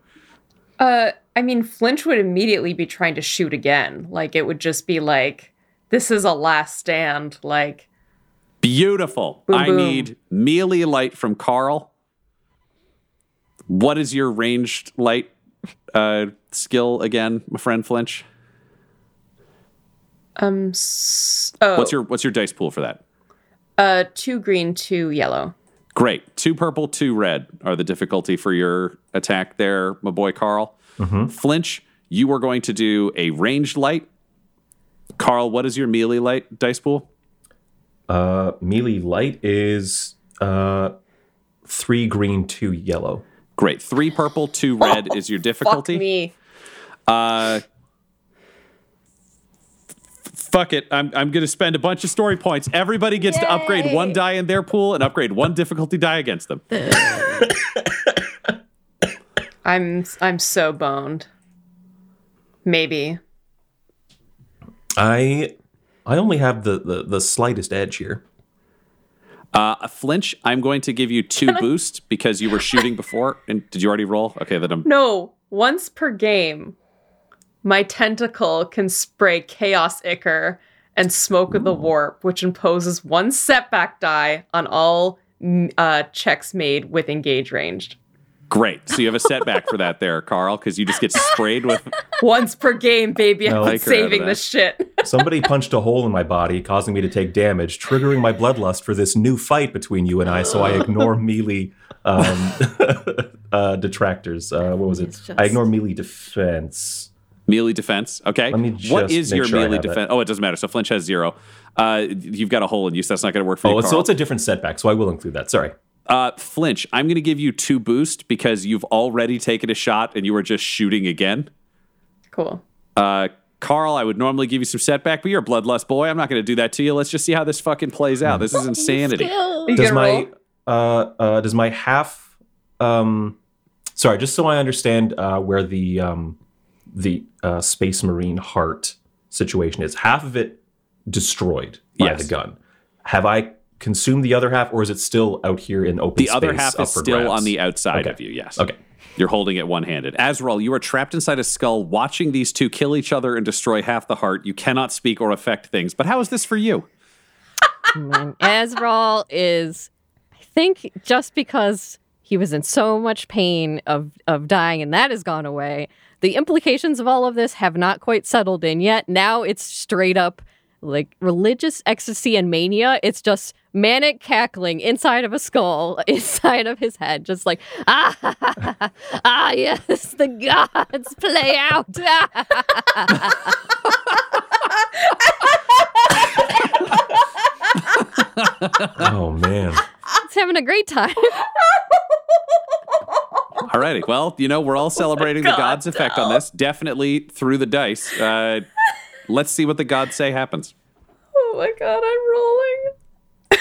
[SPEAKER 1] Uh, I mean, Flinch would immediately be trying to shoot again. Like, it would just be like, this is a last stand. Like,
[SPEAKER 2] Beautiful.
[SPEAKER 1] Boom,
[SPEAKER 2] I
[SPEAKER 1] boom.
[SPEAKER 2] need melee light from Carl. What is your ranged light uh, skill again, my friend Flinch?
[SPEAKER 1] um, s- oh,
[SPEAKER 2] What's your what's your dice pool for that?
[SPEAKER 1] uh, two green, two yellow.
[SPEAKER 2] Great. Two purple, two red are the difficulty for your attack there, my boy Carl. Flinch, you are going to do a ranged light. Carl, what is your melee light dice pool?
[SPEAKER 3] Uh, melee light is uh, three green, two yellow.
[SPEAKER 2] Great. Three purple, two red is your difficulty.
[SPEAKER 1] Fuck
[SPEAKER 2] difficulty.
[SPEAKER 1] me.
[SPEAKER 2] Uh, fuck it. I'm, I'm going to spend a bunch of story points. Everybody gets to upgrade one die in their pool and upgrade one difficulty die against them.
[SPEAKER 1] I'm I'm so boned. Maybe.
[SPEAKER 3] I I only have the the, the slightest edge here.
[SPEAKER 2] Uh, Flinch, I'm going to give you two boost because you were shooting before. And did you already roll? Okay, then I'm.
[SPEAKER 1] No, once per game, my tentacle can spray Chaos Ichor and Smoke of the Warp, which imposes one setback die on all mm, uh, checks made with engage ranged.
[SPEAKER 2] Great. So you have a setback for that there, Carl, because you just get sprayed with.
[SPEAKER 1] Once per game, baby.
[SPEAKER 3] I
[SPEAKER 1] I'm
[SPEAKER 2] like her out of
[SPEAKER 1] saving
[SPEAKER 2] that.
[SPEAKER 1] this shit.
[SPEAKER 3] Somebody punched a hole in my body, causing me to take damage, triggering my bloodlust for this new fight between you and I. So I ignore melee um, uh, detractors. Uh, what was it?
[SPEAKER 4] It's
[SPEAKER 3] I ignore melee defense.
[SPEAKER 2] Melee defense. Okay.
[SPEAKER 3] Let me just
[SPEAKER 2] is
[SPEAKER 3] make
[SPEAKER 2] your
[SPEAKER 3] sure I
[SPEAKER 2] melee
[SPEAKER 3] have it.
[SPEAKER 2] defense? Oh, it doesn't matter. So Flinch has zero. Uh, you've got a hole in you, so that's not going to work for you.
[SPEAKER 3] Oh,
[SPEAKER 2] so
[SPEAKER 3] it's a different setback. So I will include that. Sorry.
[SPEAKER 2] Uh, Flinch, I'm going to give you two boost because you've already taken a shot and you are just shooting again.
[SPEAKER 1] Cool.
[SPEAKER 2] Uh, Carl, I would normally give you some setback, but you're a bloodlust boy. I'm not going to do that to you. Let's just see how this fucking plays out. This is insanity.
[SPEAKER 3] Does my uh, uh, does my half um sorry just so i understand uh where the um the uh space marine heart situation is half of it destroyed by
[SPEAKER 2] Yes.
[SPEAKER 3] the gun have i consumed the other half or is it still out here in open space?
[SPEAKER 2] The other half is still
[SPEAKER 3] grabs?
[SPEAKER 2] on the outside
[SPEAKER 3] Okay.
[SPEAKER 2] of you, yes.
[SPEAKER 3] okay
[SPEAKER 2] You're holding it one handed. Azrael, you are trapped inside a skull, watching these two kill each other and destroy half the heart. You cannot speak or affect things. But how is this for you?
[SPEAKER 4] Man, Azrael is, I think, just because he was in so much pain of of dying, and that has gone away. The implications of all of this have not quite settled in yet. Now it's straight up like religious ecstasy and mania. It's just manic cackling inside of a skull, inside of his head, just like ah, ah, yes, the gods play out.
[SPEAKER 3] oh man
[SPEAKER 4] it's having a great time.
[SPEAKER 2] Alrighty. Well, you know, we're all celebrating the gods' effect on this. Definitely through the dice. Uh, let's see what the gods say happens.
[SPEAKER 1] Oh my god, I'm rolling.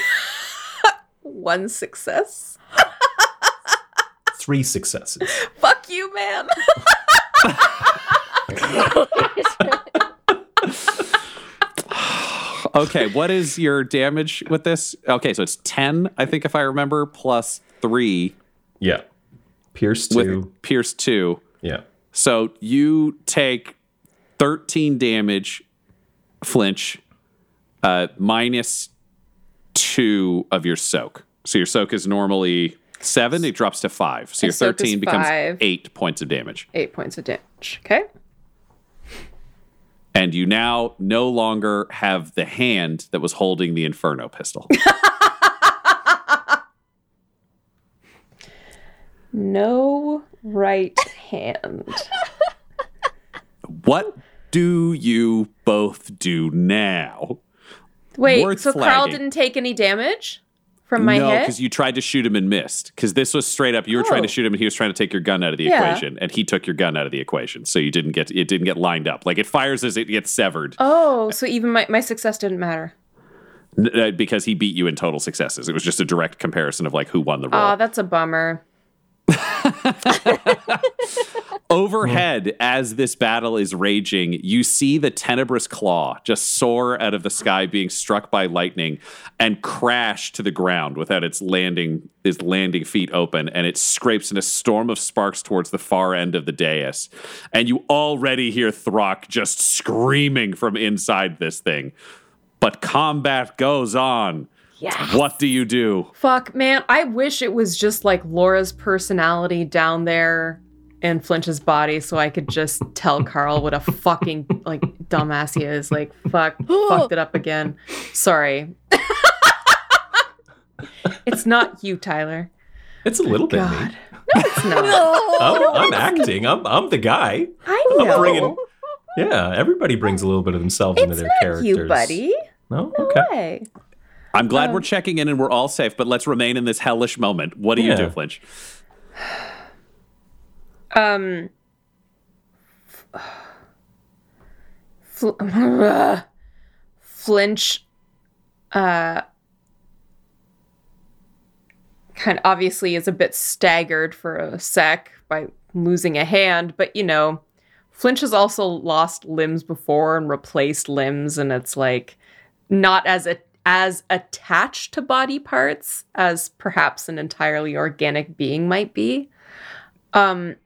[SPEAKER 1] One success.
[SPEAKER 3] three successes
[SPEAKER 1] Fuck you, man.
[SPEAKER 2] Okay, what is your damage with this? Okay, so it's 10, I think, if I remember, plus 3
[SPEAKER 3] yeah pierce
[SPEAKER 2] with
[SPEAKER 3] two
[SPEAKER 2] Pierce 2.
[SPEAKER 3] yeah
[SPEAKER 2] So you take 13 damage, flinch, uh, minus 2 of your soak. So your soak is normally 7, it drops to 5. So your 13 becomes
[SPEAKER 1] five.
[SPEAKER 2] 8 points of damage.
[SPEAKER 1] Eight points of damage. Okay.
[SPEAKER 2] And you now no longer have the hand that was holding the Inferno pistol.
[SPEAKER 1] No right hand.
[SPEAKER 2] What do you both do now?
[SPEAKER 1] Wait,
[SPEAKER 2] Worth
[SPEAKER 1] so Carl didn't take any damage from my
[SPEAKER 2] no,
[SPEAKER 1] hit?
[SPEAKER 2] because you tried to shoot him and missed. Because this was straight up. You were trying to
[SPEAKER 1] Oh.
[SPEAKER 2] shoot him, and he was trying to take your gun out of the
[SPEAKER 1] Yeah.
[SPEAKER 2] equation, and he took your gun out of the equation. So you didn't get it. Didn't get lined up. Like it fires as it gets severed
[SPEAKER 1] Oh, so even my, my success didn't matter.
[SPEAKER 2] uh, because he beat you in total successes. It was just a direct comparison of like who won the roll.
[SPEAKER 1] Oh, that's a bummer.
[SPEAKER 2] Overhead, as this battle is raging, you see the tenebrous claw just soar out of the sky, being struck by lightning, and crash to the ground without its landing its landing feet open, and it scrapes in a storm of sparks towards the far end of the dais. And you already hear Throck just screaming from inside this thing. But combat goes on.
[SPEAKER 1] Yeah.
[SPEAKER 2] What do you do?
[SPEAKER 1] Fuck, man. I wish it was just like Laura's personality down there in Flinch's body so I could just tell Carl what a fucking like dumbass he is. Like, fuck, fucked it up again. Sorry. it's not you, Tyler.
[SPEAKER 3] it's a little bit me
[SPEAKER 1] No, it's not.
[SPEAKER 3] I'm, oh, I'm acting i'm i'm the guy
[SPEAKER 1] I know.
[SPEAKER 3] I'm bringing yeah everybody brings a little bit of themselves into
[SPEAKER 1] it's
[SPEAKER 3] their
[SPEAKER 1] not
[SPEAKER 3] characters
[SPEAKER 1] you, buddy.
[SPEAKER 3] no
[SPEAKER 1] No
[SPEAKER 3] okay
[SPEAKER 1] way.
[SPEAKER 2] I'm glad
[SPEAKER 1] Um,
[SPEAKER 2] we're checking in and we're all safe, but let's remain in this hellish moment. What do you do, Flinch?
[SPEAKER 1] Um. Fl- flinch. Uh. Kind of obviously is a bit staggered for a sec by losing a hand, but you know, Flinch has also lost limbs before and replaced limbs, and it's like not as a, as attached to body parts as perhaps an entirely organic being might be. Um,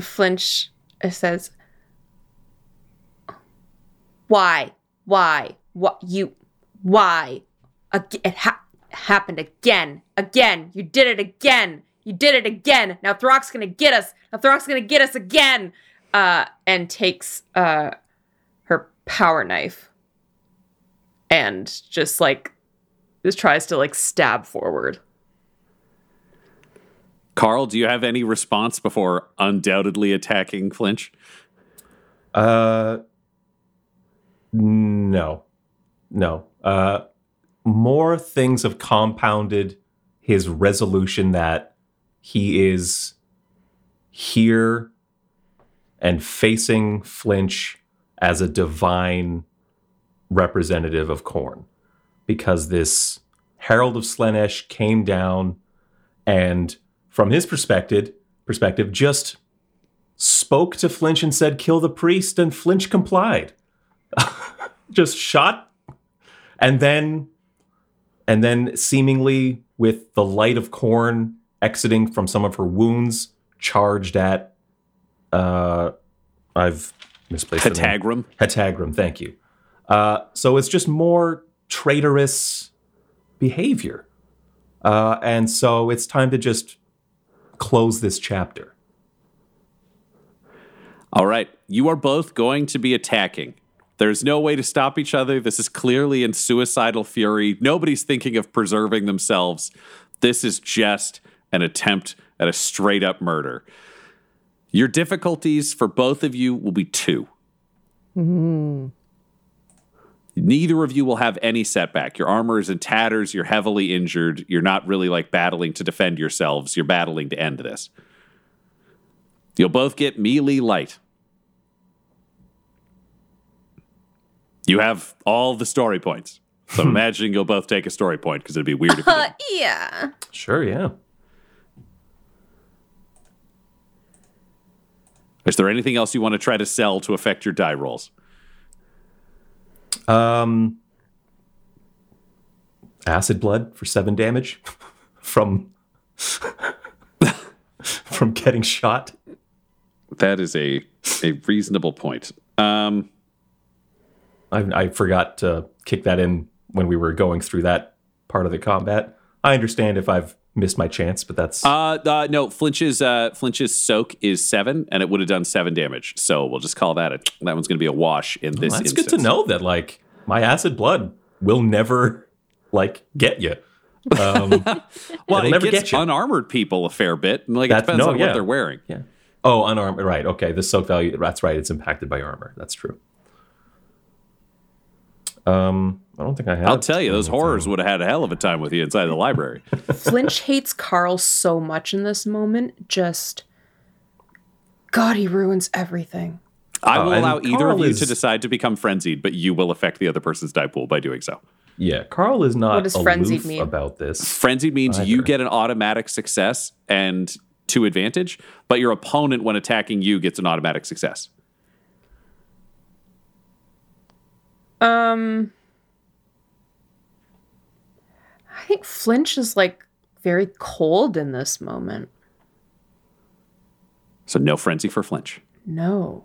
[SPEAKER 1] Flinch says, "Why? Why? What? You? Why? It ha- happened again. Again. You did it again. You did it again. Now Throck's gonna get us. Now Throck's gonna get us again." Uh, and takes uh her power knife and just like just tries to like stab forward.
[SPEAKER 2] Carl, do you have any response before undoubtedly attacking Flinch?
[SPEAKER 3] Uh, no, no. Uh, more things have compounded his resolution that he is here and facing Flinch as a divine representative of Khorne. Because this Herald of Slaanesh came down and, from his perspective, perspective, just spoke to Flinch and said, kill the priest, and Flinch complied. just shot and then and then seemingly with the light of Khorne exiting from some of her wounds charged at uh i've misplaced.
[SPEAKER 2] Patagram.
[SPEAKER 3] Hetagram, thank you. Uh, so it's just more traitorous behavior. Uh, and so it's time to just close this chapter.
[SPEAKER 2] All right. You are both going to be attacking. There's no way to stop each other. This is clearly in suicidal fury. Nobody's thinking of preserving themselves. This is just an attempt at a straight up murder. Your difficulties for both of you will be 2 Neither of you will have any setback. Your armor is in tatters. You're heavily injured. You're not really like battling to defend yourselves. You're battling to end this. You'll both get melee light. You have all the story points. So hmm. I'm imagining you'll both take a story point because it'd be weird if you didn't.
[SPEAKER 1] yeah.
[SPEAKER 3] Sure, yeah.
[SPEAKER 2] Is there anything else you want to try to sell to affect your die rolls?
[SPEAKER 3] Um, acid blood for seven damage from from getting shot.
[SPEAKER 2] That is a a reasonable point. Um,
[SPEAKER 3] I, I forgot to kick that in when we were going through that part of the combat. I understand if I've missed my chance, but that's
[SPEAKER 2] uh, uh, no, Flinch's uh, Flinch's soak is seven, and it would have done seven damage. So we'll just call that a that one's going to be a wash in this.
[SPEAKER 3] Well, that's
[SPEAKER 2] instance.
[SPEAKER 3] good to know that like my acid blood will never like get you. Um,
[SPEAKER 2] Well, it gets
[SPEAKER 3] get
[SPEAKER 2] unarmored people a fair bit. and, Like it depends
[SPEAKER 3] no,
[SPEAKER 2] on
[SPEAKER 3] yeah.
[SPEAKER 2] what they're wearing.
[SPEAKER 3] yeah. Oh, unarmed. Right. Okay. The soak value. That's right. It's impacted by armor. That's true. Um, I don't think I have.
[SPEAKER 2] I'll tell you, those horrors would have had a hell of a time with you inside the library.
[SPEAKER 1] Flinch hates Carl so much in this moment. Just, God, he ruins everything.
[SPEAKER 2] I
[SPEAKER 3] Oh,
[SPEAKER 2] will
[SPEAKER 3] and
[SPEAKER 2] allow either
[SPEAKER 3] Carl
[SPEAKER 2] of you
[SPEAKER 3] is-
[SPEAKER 2] to decide to become frenzied, but you will affect the other person's die pool by doing so.
[SPEAKER 3] Yeah, Carl is not
[SPEAKER 1] What does
[SPEAKER 3] aloof
[SPEAKER 1] frenzied mean?
[SPEAKER 3] about this.
[SPEAKER 2] Frenzied means you get an automatic success and to advantage, but your opponent, when attacking you, gets an automatic success.
[SPEAKER 1] Um, I think Flinch is like very cold in this moment.
[SPEAKER 2] So no frenzy for flinch.
[SPEAKER 1] No.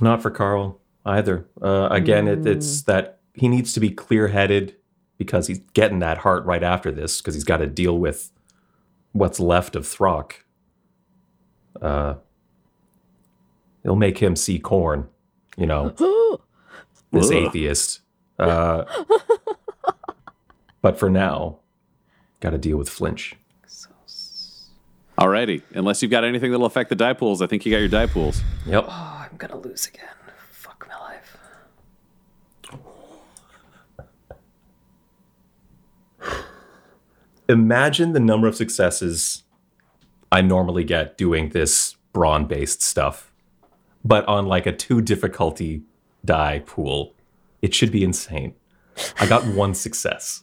[SPEAKER 3] Not for Carl either. Uh, again, it, it's that he needs to be clear headed because he's getting that heart right after this because he's got to deal with what's left of Throck. Uh, it'll make him see Khorne, you know, this atheist. Uh, but for now, got to deal with Flinch.
[SPEAKER 2] Alrighty. Unless you've got anything that'll affect the die pools, I think you got your die pools.
[SPEAKER 3] Yep.
[SPEAKER 1] Oh, I'm gonna lose again. Fuck my life.
[SPEAKER 3] imagine the number of successes I normally get doing this brawn based stuff, but on like a two difficulty die pool. It should be insane. I got one success.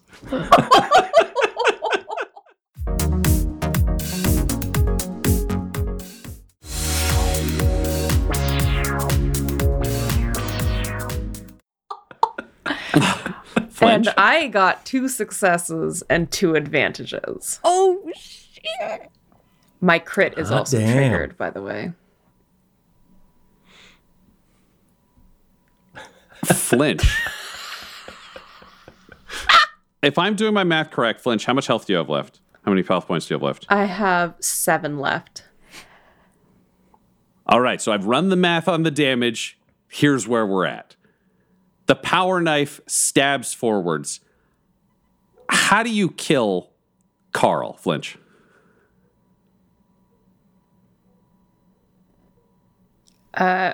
[SPEAKER 2] Flinch.
[SPEAKER 1] And I got two successes and two advantages.
[SPEAKER 4] Oh shit!
[SPEAKER 1] My crit is
[SPEAKER 3] Hot
[SPEAKER 1] also
[SPEAKER 3] damn.
[SPEAKER 1] triggered, by the way.
[SPEAKER 2] Flinch. If I'm doing my math correct, Flinch, how much health do you have left? How many health points do you have left?
[SPEAKER 1] I have seven left.
[SPEAKER 2] All right, so I've run the math on the damage. Here's where we're at. The power knife stabs forwards. How do you kill Carl, Flinch?
[SPEAKER 1] Uh,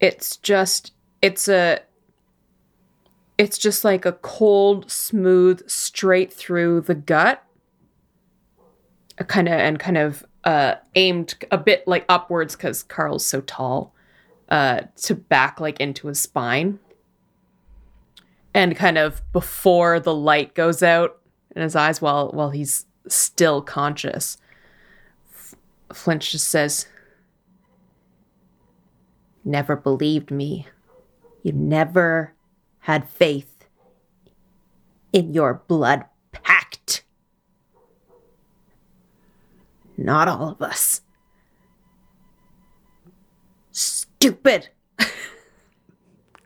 [SPEAKER 1] It's just it's a it's just like a cold, smooth, straight through the gut. Kind of and kind of uh, aimed a bit like upwards because Carl's so tall, uh, to back like into his spine. And kind of before the light goes out in his eyes while while he's still conscious, F- Flinch just says, "Never believed me. You never had faith in your blood pact." Not all of us. Stupid.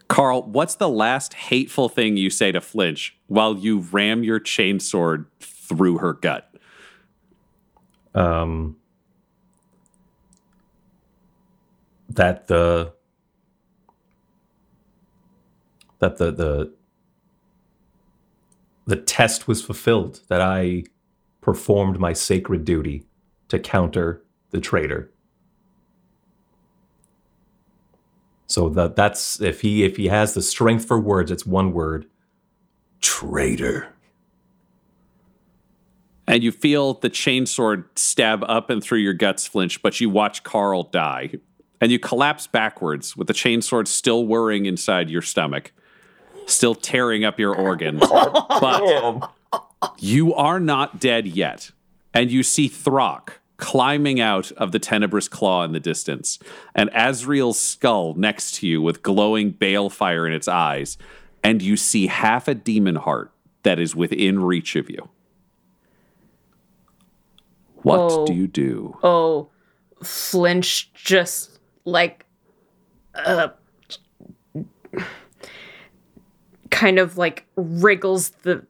[SPEAKER 2] Carl, what's the last hateful thing you say to Flinch while you ram your chainsword through her gut?
[SPEAKER 3] Um, that the that the the the test was fulfilled. That I performed my sacred duty to counter the traitor. So that that's if he if he has the strength for words, it's one word. Traitor.
[SPEAKER 2] And you feel the chainsword stab up and through your guts, Flinch, but you watch Carl die. And you collapse backwards with the chainsword still whirring inside your stomach, still tearing up your organs. but you are not dead yet. And you see Throck climbing out of the tenebrous claw in the distance, and Azrael's skull next to you with glowing balefire in its eyes, and you see half a demon heart that is within reach of you. What
[SPEAKER 1] Oh.
[SPEAKER 2] do you do?
[SPEAKER 1] Oh, Flinch just like uh kind of like wriggles the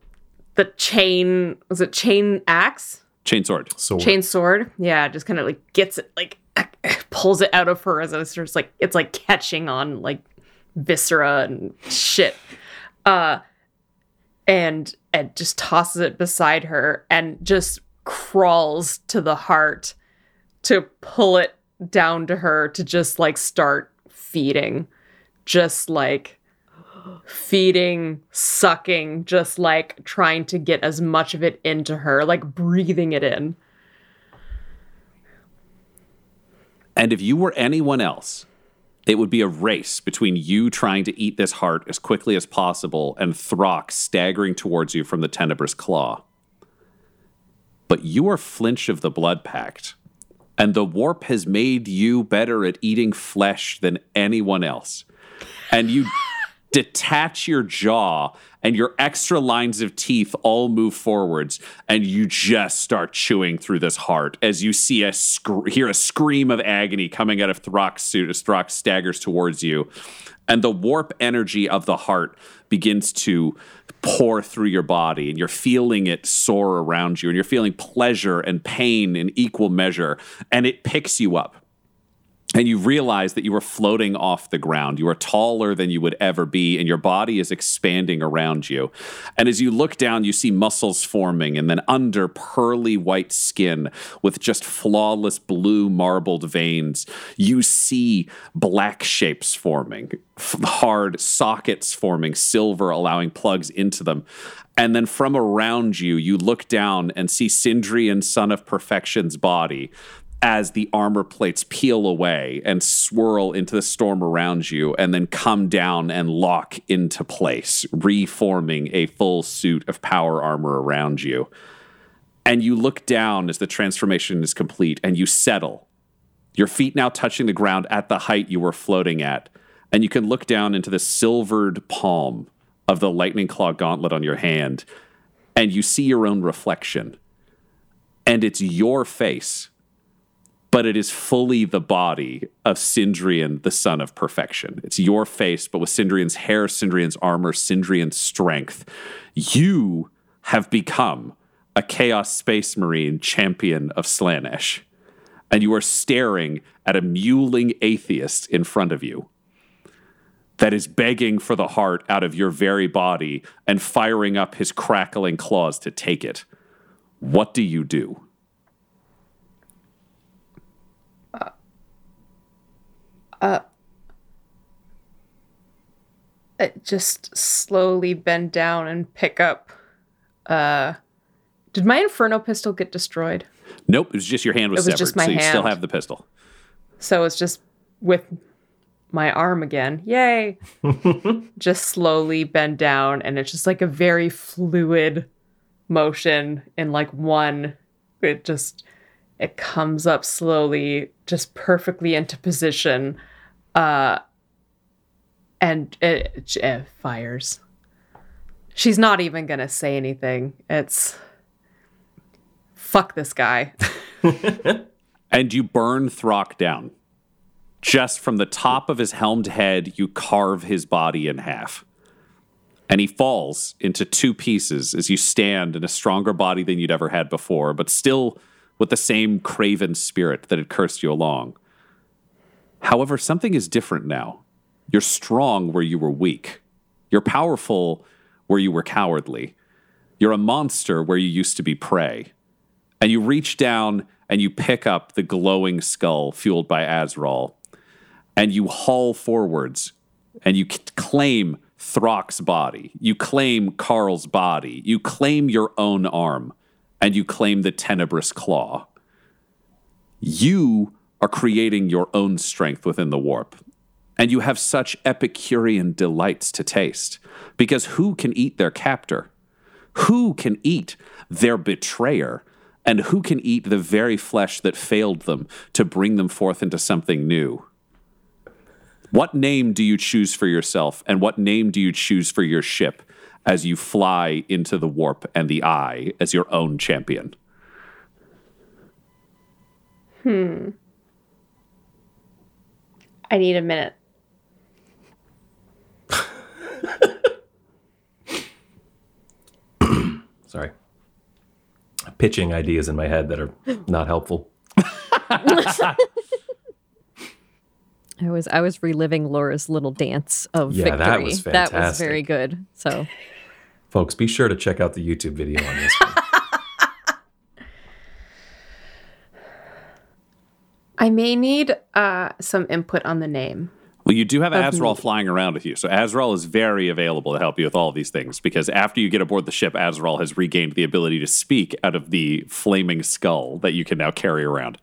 [SPEAKER 1] the chain was it chain axe?
[SPEAKER 2] Chainsword.
[SPEAKER 3] So
[SPEAKER 1] chain sword yeah just kind of like gets it like pulls it out of her as it's just like it's like catching on like viscera and shit uh and and just tosses it beside her and just crawls to the heart to pull it down to her to just like start feeding just like feeding, sucking, just like trying to get as much of it into her, like breathing it in.
[SPEAKER 2] And if you were anyone else, it would be a race between you trying to eat this heart as quickly as possible and Throck staggering towards you from the tenebrous claw. But you are Flinch of the Blood Pact, and the warp has made you better at eating flesh than anyone else. And you detach your jaw and your extra lines of teeth all move forwards and you just start chewing through this heart as you see a sc- hear a scream of agony coming out of Throck's suit as Throck staggers towards you. And the warp energy of the heart begins to pour through your body and you're feeling it soar around you and you're feeling pleasure and pain in equal measure and it picks you up and you realize that you are floating off the ground. You are taller than you would ever be, and your body is expanding around you. And as you look down, you see muscles forming, and then under pearly white skin with just flawless blue marbled veins, you see black shapes forming, hard sockets forming, silver allowing plugs into them. And then from around you, you look down and see Sindrian son of perfection's body as the armor plates peel away and swirl into the storm around you and then come down and lock into place, reforming a full suit of power armor around you. And you look down as the transformation is complete and you settle. Your feet now touching the ground at the height you were floating at. And you can look down into the silvered palm of the lightning claw gauntlet on your hand. And you see your own reflection. And it's your face but it is fully the body of Sindrian, the son of perfection. It's your face, but with Sindrian's hair, Sindrian's armor, Sindrian's strength. You have become a Chaos Space Marine champion of Slaanesh. And you are staring at a mewling atheist in front of you that is begging for the heart out of your very body and firing up his crackling claws to take it. What do you do?
[SPEAKER 1] Uh, just slowly bend down and pick up. Uh, did my inferno pistol get destroyed?
[SPEAKER 2] Nope, it was just your hand was,
[SPEAKER 1] It was
[SPEAKER 2] severed,
[SPEAKER 1] just my
[SPEAKER 2] so you still have the pistol.
[SPEAKER 1] So it's just with my arm again. Yay! just slowly bend down, and it's just like a very fluid motion in like one. It just it comes up slowly, just perfectly into position, uh, and it, it fires. She's not even gonna say anything. It's fuck this guy.
[SPEAKER 2] And you burn Throck down. Just from the top of his helmed head, you carve his body in half. And he falls into two pieces as you stand in a stronger body than you'd ever had before, but still with the same craven spirit that had cursed you along. However, something is different now. You're strong where you were weak. You're powerful where you were cowardly. You're a monster where you used to be prey. And you reach down and you pick up the glowing skull fueled by Azrael. And you haul forwards and you c- claim Throck's body. You claim Carl's body. You claim your own arm. And you claim the Tenebrous Claw. You are creating your own strength within the warp. And you have such Epicurean delights to taste. Because who can eat their captor? Who can eat their betrayer? And who can eat the very flesh that failed them to bring them forth into something new? What name do you choose for yourself, and what name do you choose for your ship as you fly into the warp and the eye as your own champion? Hmm.
[SPEAKER 1] I need a minute.
[SPEAKER 3] Sorry. Pitching ideas in my head that are not helpful.
[SPEAKER 4] I was I was reliving Laura's little dance of
[SPEAKER 3] Yeah,
[SPEAKER 4] victory.
[SPEAKER 3] that was fantastic.
[SPEAKER 4] That was very good. So
[SPEAKER 3] Folks, be sure to check out the YouTube video on this
[SPEAKER 1] I may need uh, some input on the name.
[SPEAKER 2] Well, you do have
[SPEAKER 1] Of
[SPEAKER 2] Azrael
[SPEAKER 1] me.
[SPEAKER 2] flying around with you. So Azrael is very available to help you with all of these things because after you get aboard the ship, Azrael has regained the ability to speak out of the flaming skull that you can now carry around.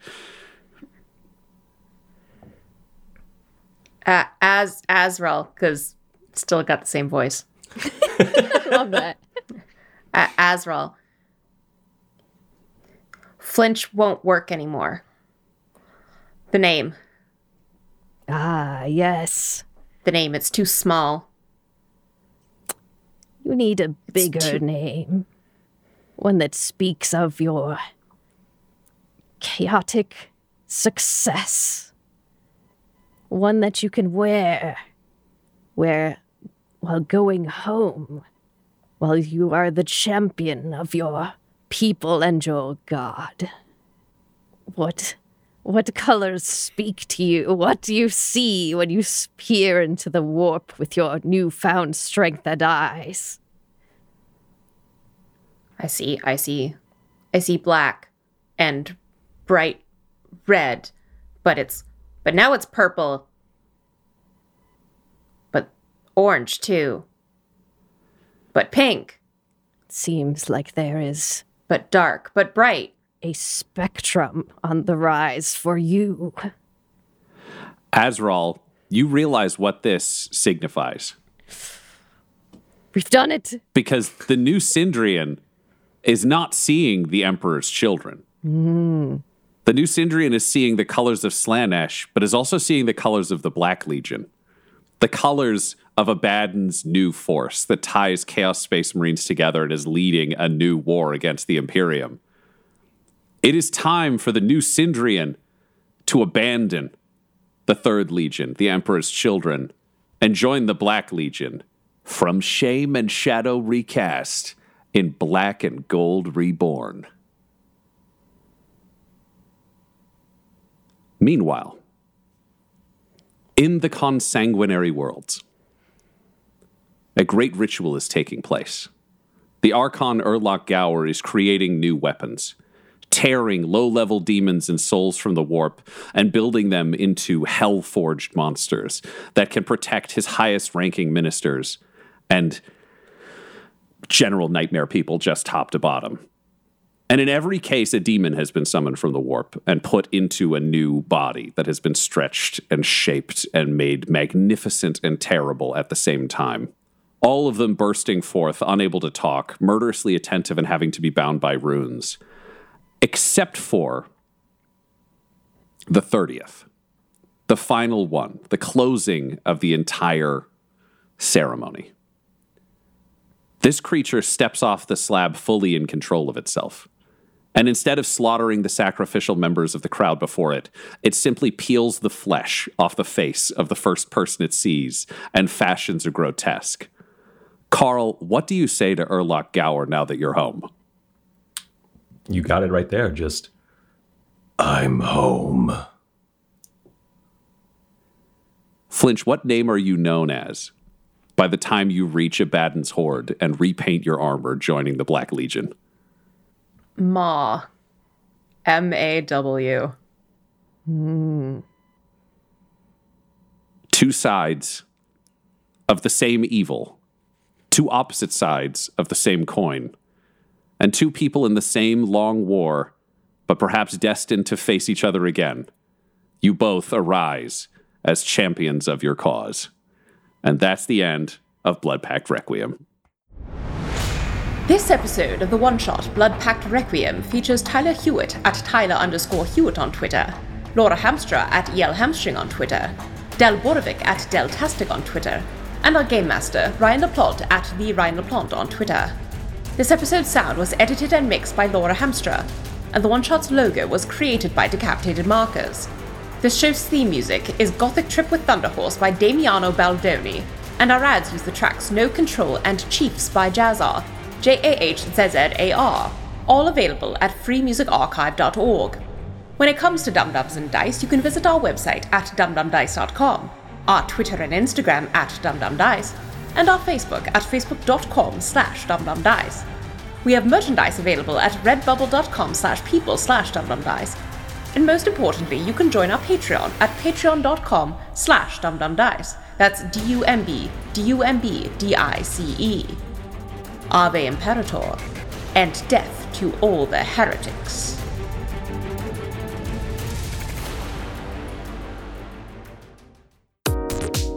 [SPEAKER 1] Uh, as Azrael, because still got the same voice.
[SPEAKER 4] love that.
[SPEAKER 1] Uh, Azrael. Flinch won't work anymore. The name.
[SPEAKER 4] Ah, yes.
[SPEAKER 1] The name. It's too small.
[SPEAKER 4] You need a bigger
[SPEAKER 1] too-
[SPEAKER 4] name. One that speaks of your chaotic success. One that you can wear. Wear while going home. While you are the champion of your people and your god. What what colors speak to you? What do you see when you peer into the warp with your newfound strength and eyes?
[SPEAKER 1] I see. I see. I see black and bright red, but it's but now it's purple. But orange too. But pink,
[SPEAKER 4] Seems like there is
[SPEAKER 1] but dark, but bright.
[SPEAKER 4] A spectrum on the rise for you.
[SPEAKER 2] Azrael, you realize what this signifies
[SPEAKER 4] We've done it.
[SPEAKER 2] because the new Sindrian is not seeing the Emperor's children. Mm. The new Sindrian is seeing the colors of Slaanesh, but is also seeing the colors of the Black Legion. The colors of Abaddon's new force that ties Chaos Space Marines together and is leading a new war against the Imperium. It is time for the new Sindrian to abandon the Third Legion, the Emperor's children, and join the Black Legion from shame and shadow recast in black and gold reborn. Meanwhile, in the consanguinary worlds, a great ritual is taking place. The Archon Erlock Gower is creating new weapons, tearing low level demons and souls from the warp and building them into hell forged monsters that can protect his highest ranking ministers and general nightmare people just top to bottom. And in every case, a demon has been summoned from the warp and put into a new body that has been stretched and shaped and made magnificent and terrible at the same time. All of them bursting forth, unable to talk, murderously attentive and having to be bound by runes, except for the 30th, the final one, the closing of the entire ceremony. This creature steps off the slab fully in control of itself. And instead of slaughtering the sacrificial members of the crowd before it, it simply peels the flesh off the face of the first person it sees and fashions a grotesque. Carl, what do you say to Erlock Gower now that you're home?
[SPEAKER 3] You got it right there. Just, I'm home.
[SPEAKER 2] Flinch, what name are you known as by the time you reach Abaddon's Horde and repaint your armor joining the Black Legion?
[SPEAKER 1] Ma. M A W.
[SPEAKER 2] Two sides of the same evil, two opposite sides of the same coin, and two people in the same long war, but perhaps destined to face each other again. You both arise as champions of your cause. And that's the end of Blood Pact Requiem.
[SPEAKER 1] This episode of the one shot Blood Pact Requiem features Tyler Hewitt at Tyler underscore Hewitt on Twitter, Laura Hamstra at EL Hamstring on Twitter, Del Borovic at Deltastic on Twitter, and our game master, Ryan LaPlante at the Ryan LaPlante on Twitter. This episode's sound was edited and mixed by Laura Hamstra, and the one shot's logo was created by Decapitated Markers. This show's theme music is Gothic Trip with Thunderhorse by Damiano Baldoni, and our ads use the tracks No Control and Chiefs by Jahzzar, J A H Z Z A R, all available at freemusicarchive.org. When it comes to Dumb Dumbs and Dice, you can visit our website at dumbdumbdice.com, our Twitter and Instagram at dumbdumbdice, and our Facebook at facebook.com slash dumbdumbdice. We have merchandise available at redbubble.com slash people slash dumbdumbdice. And most importantly, you can join our Patreon at patreon.com slash dumbdumbdice. That's D-U-M-B, D-U-M-B, D-I-C-E. Ave Imperator, and death to all the heretics.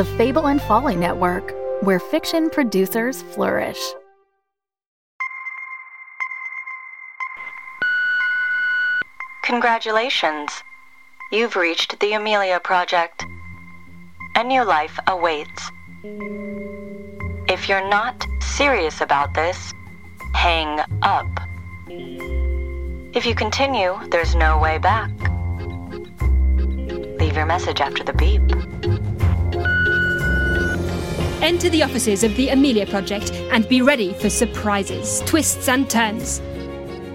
[SPEAKER 6] The Fable and Folly Network, where fiction producers flourish.
[SPEAKER 7] Congratulations. You've reached the Amelia Project. A new life awaits. If you're not serious about this, hang up. If you continue, there's no way back. Leave your message after the beep.
[SPEAKER 8] Enter the offices of the Amelia Project and be ready for surprises, twists, and turns.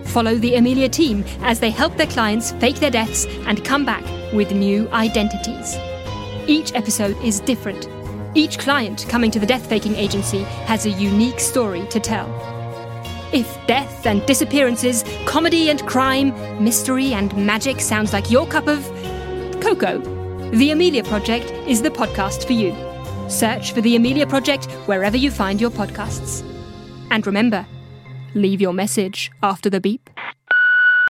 [SPEAKER 8] Follow the Amelia team as they help their clients fake their deaths and come back with new identities. Each episode is different. Each client coming to the death faking agency has a unique story to tell. If death and disappearances, comedy and crime, mystery and magic sounds like your cup of cocoa, The Amelia Project is the podcast for you. Search for The Amelia Project wherever you find your podcasts. And remember, Leave your message after the beep.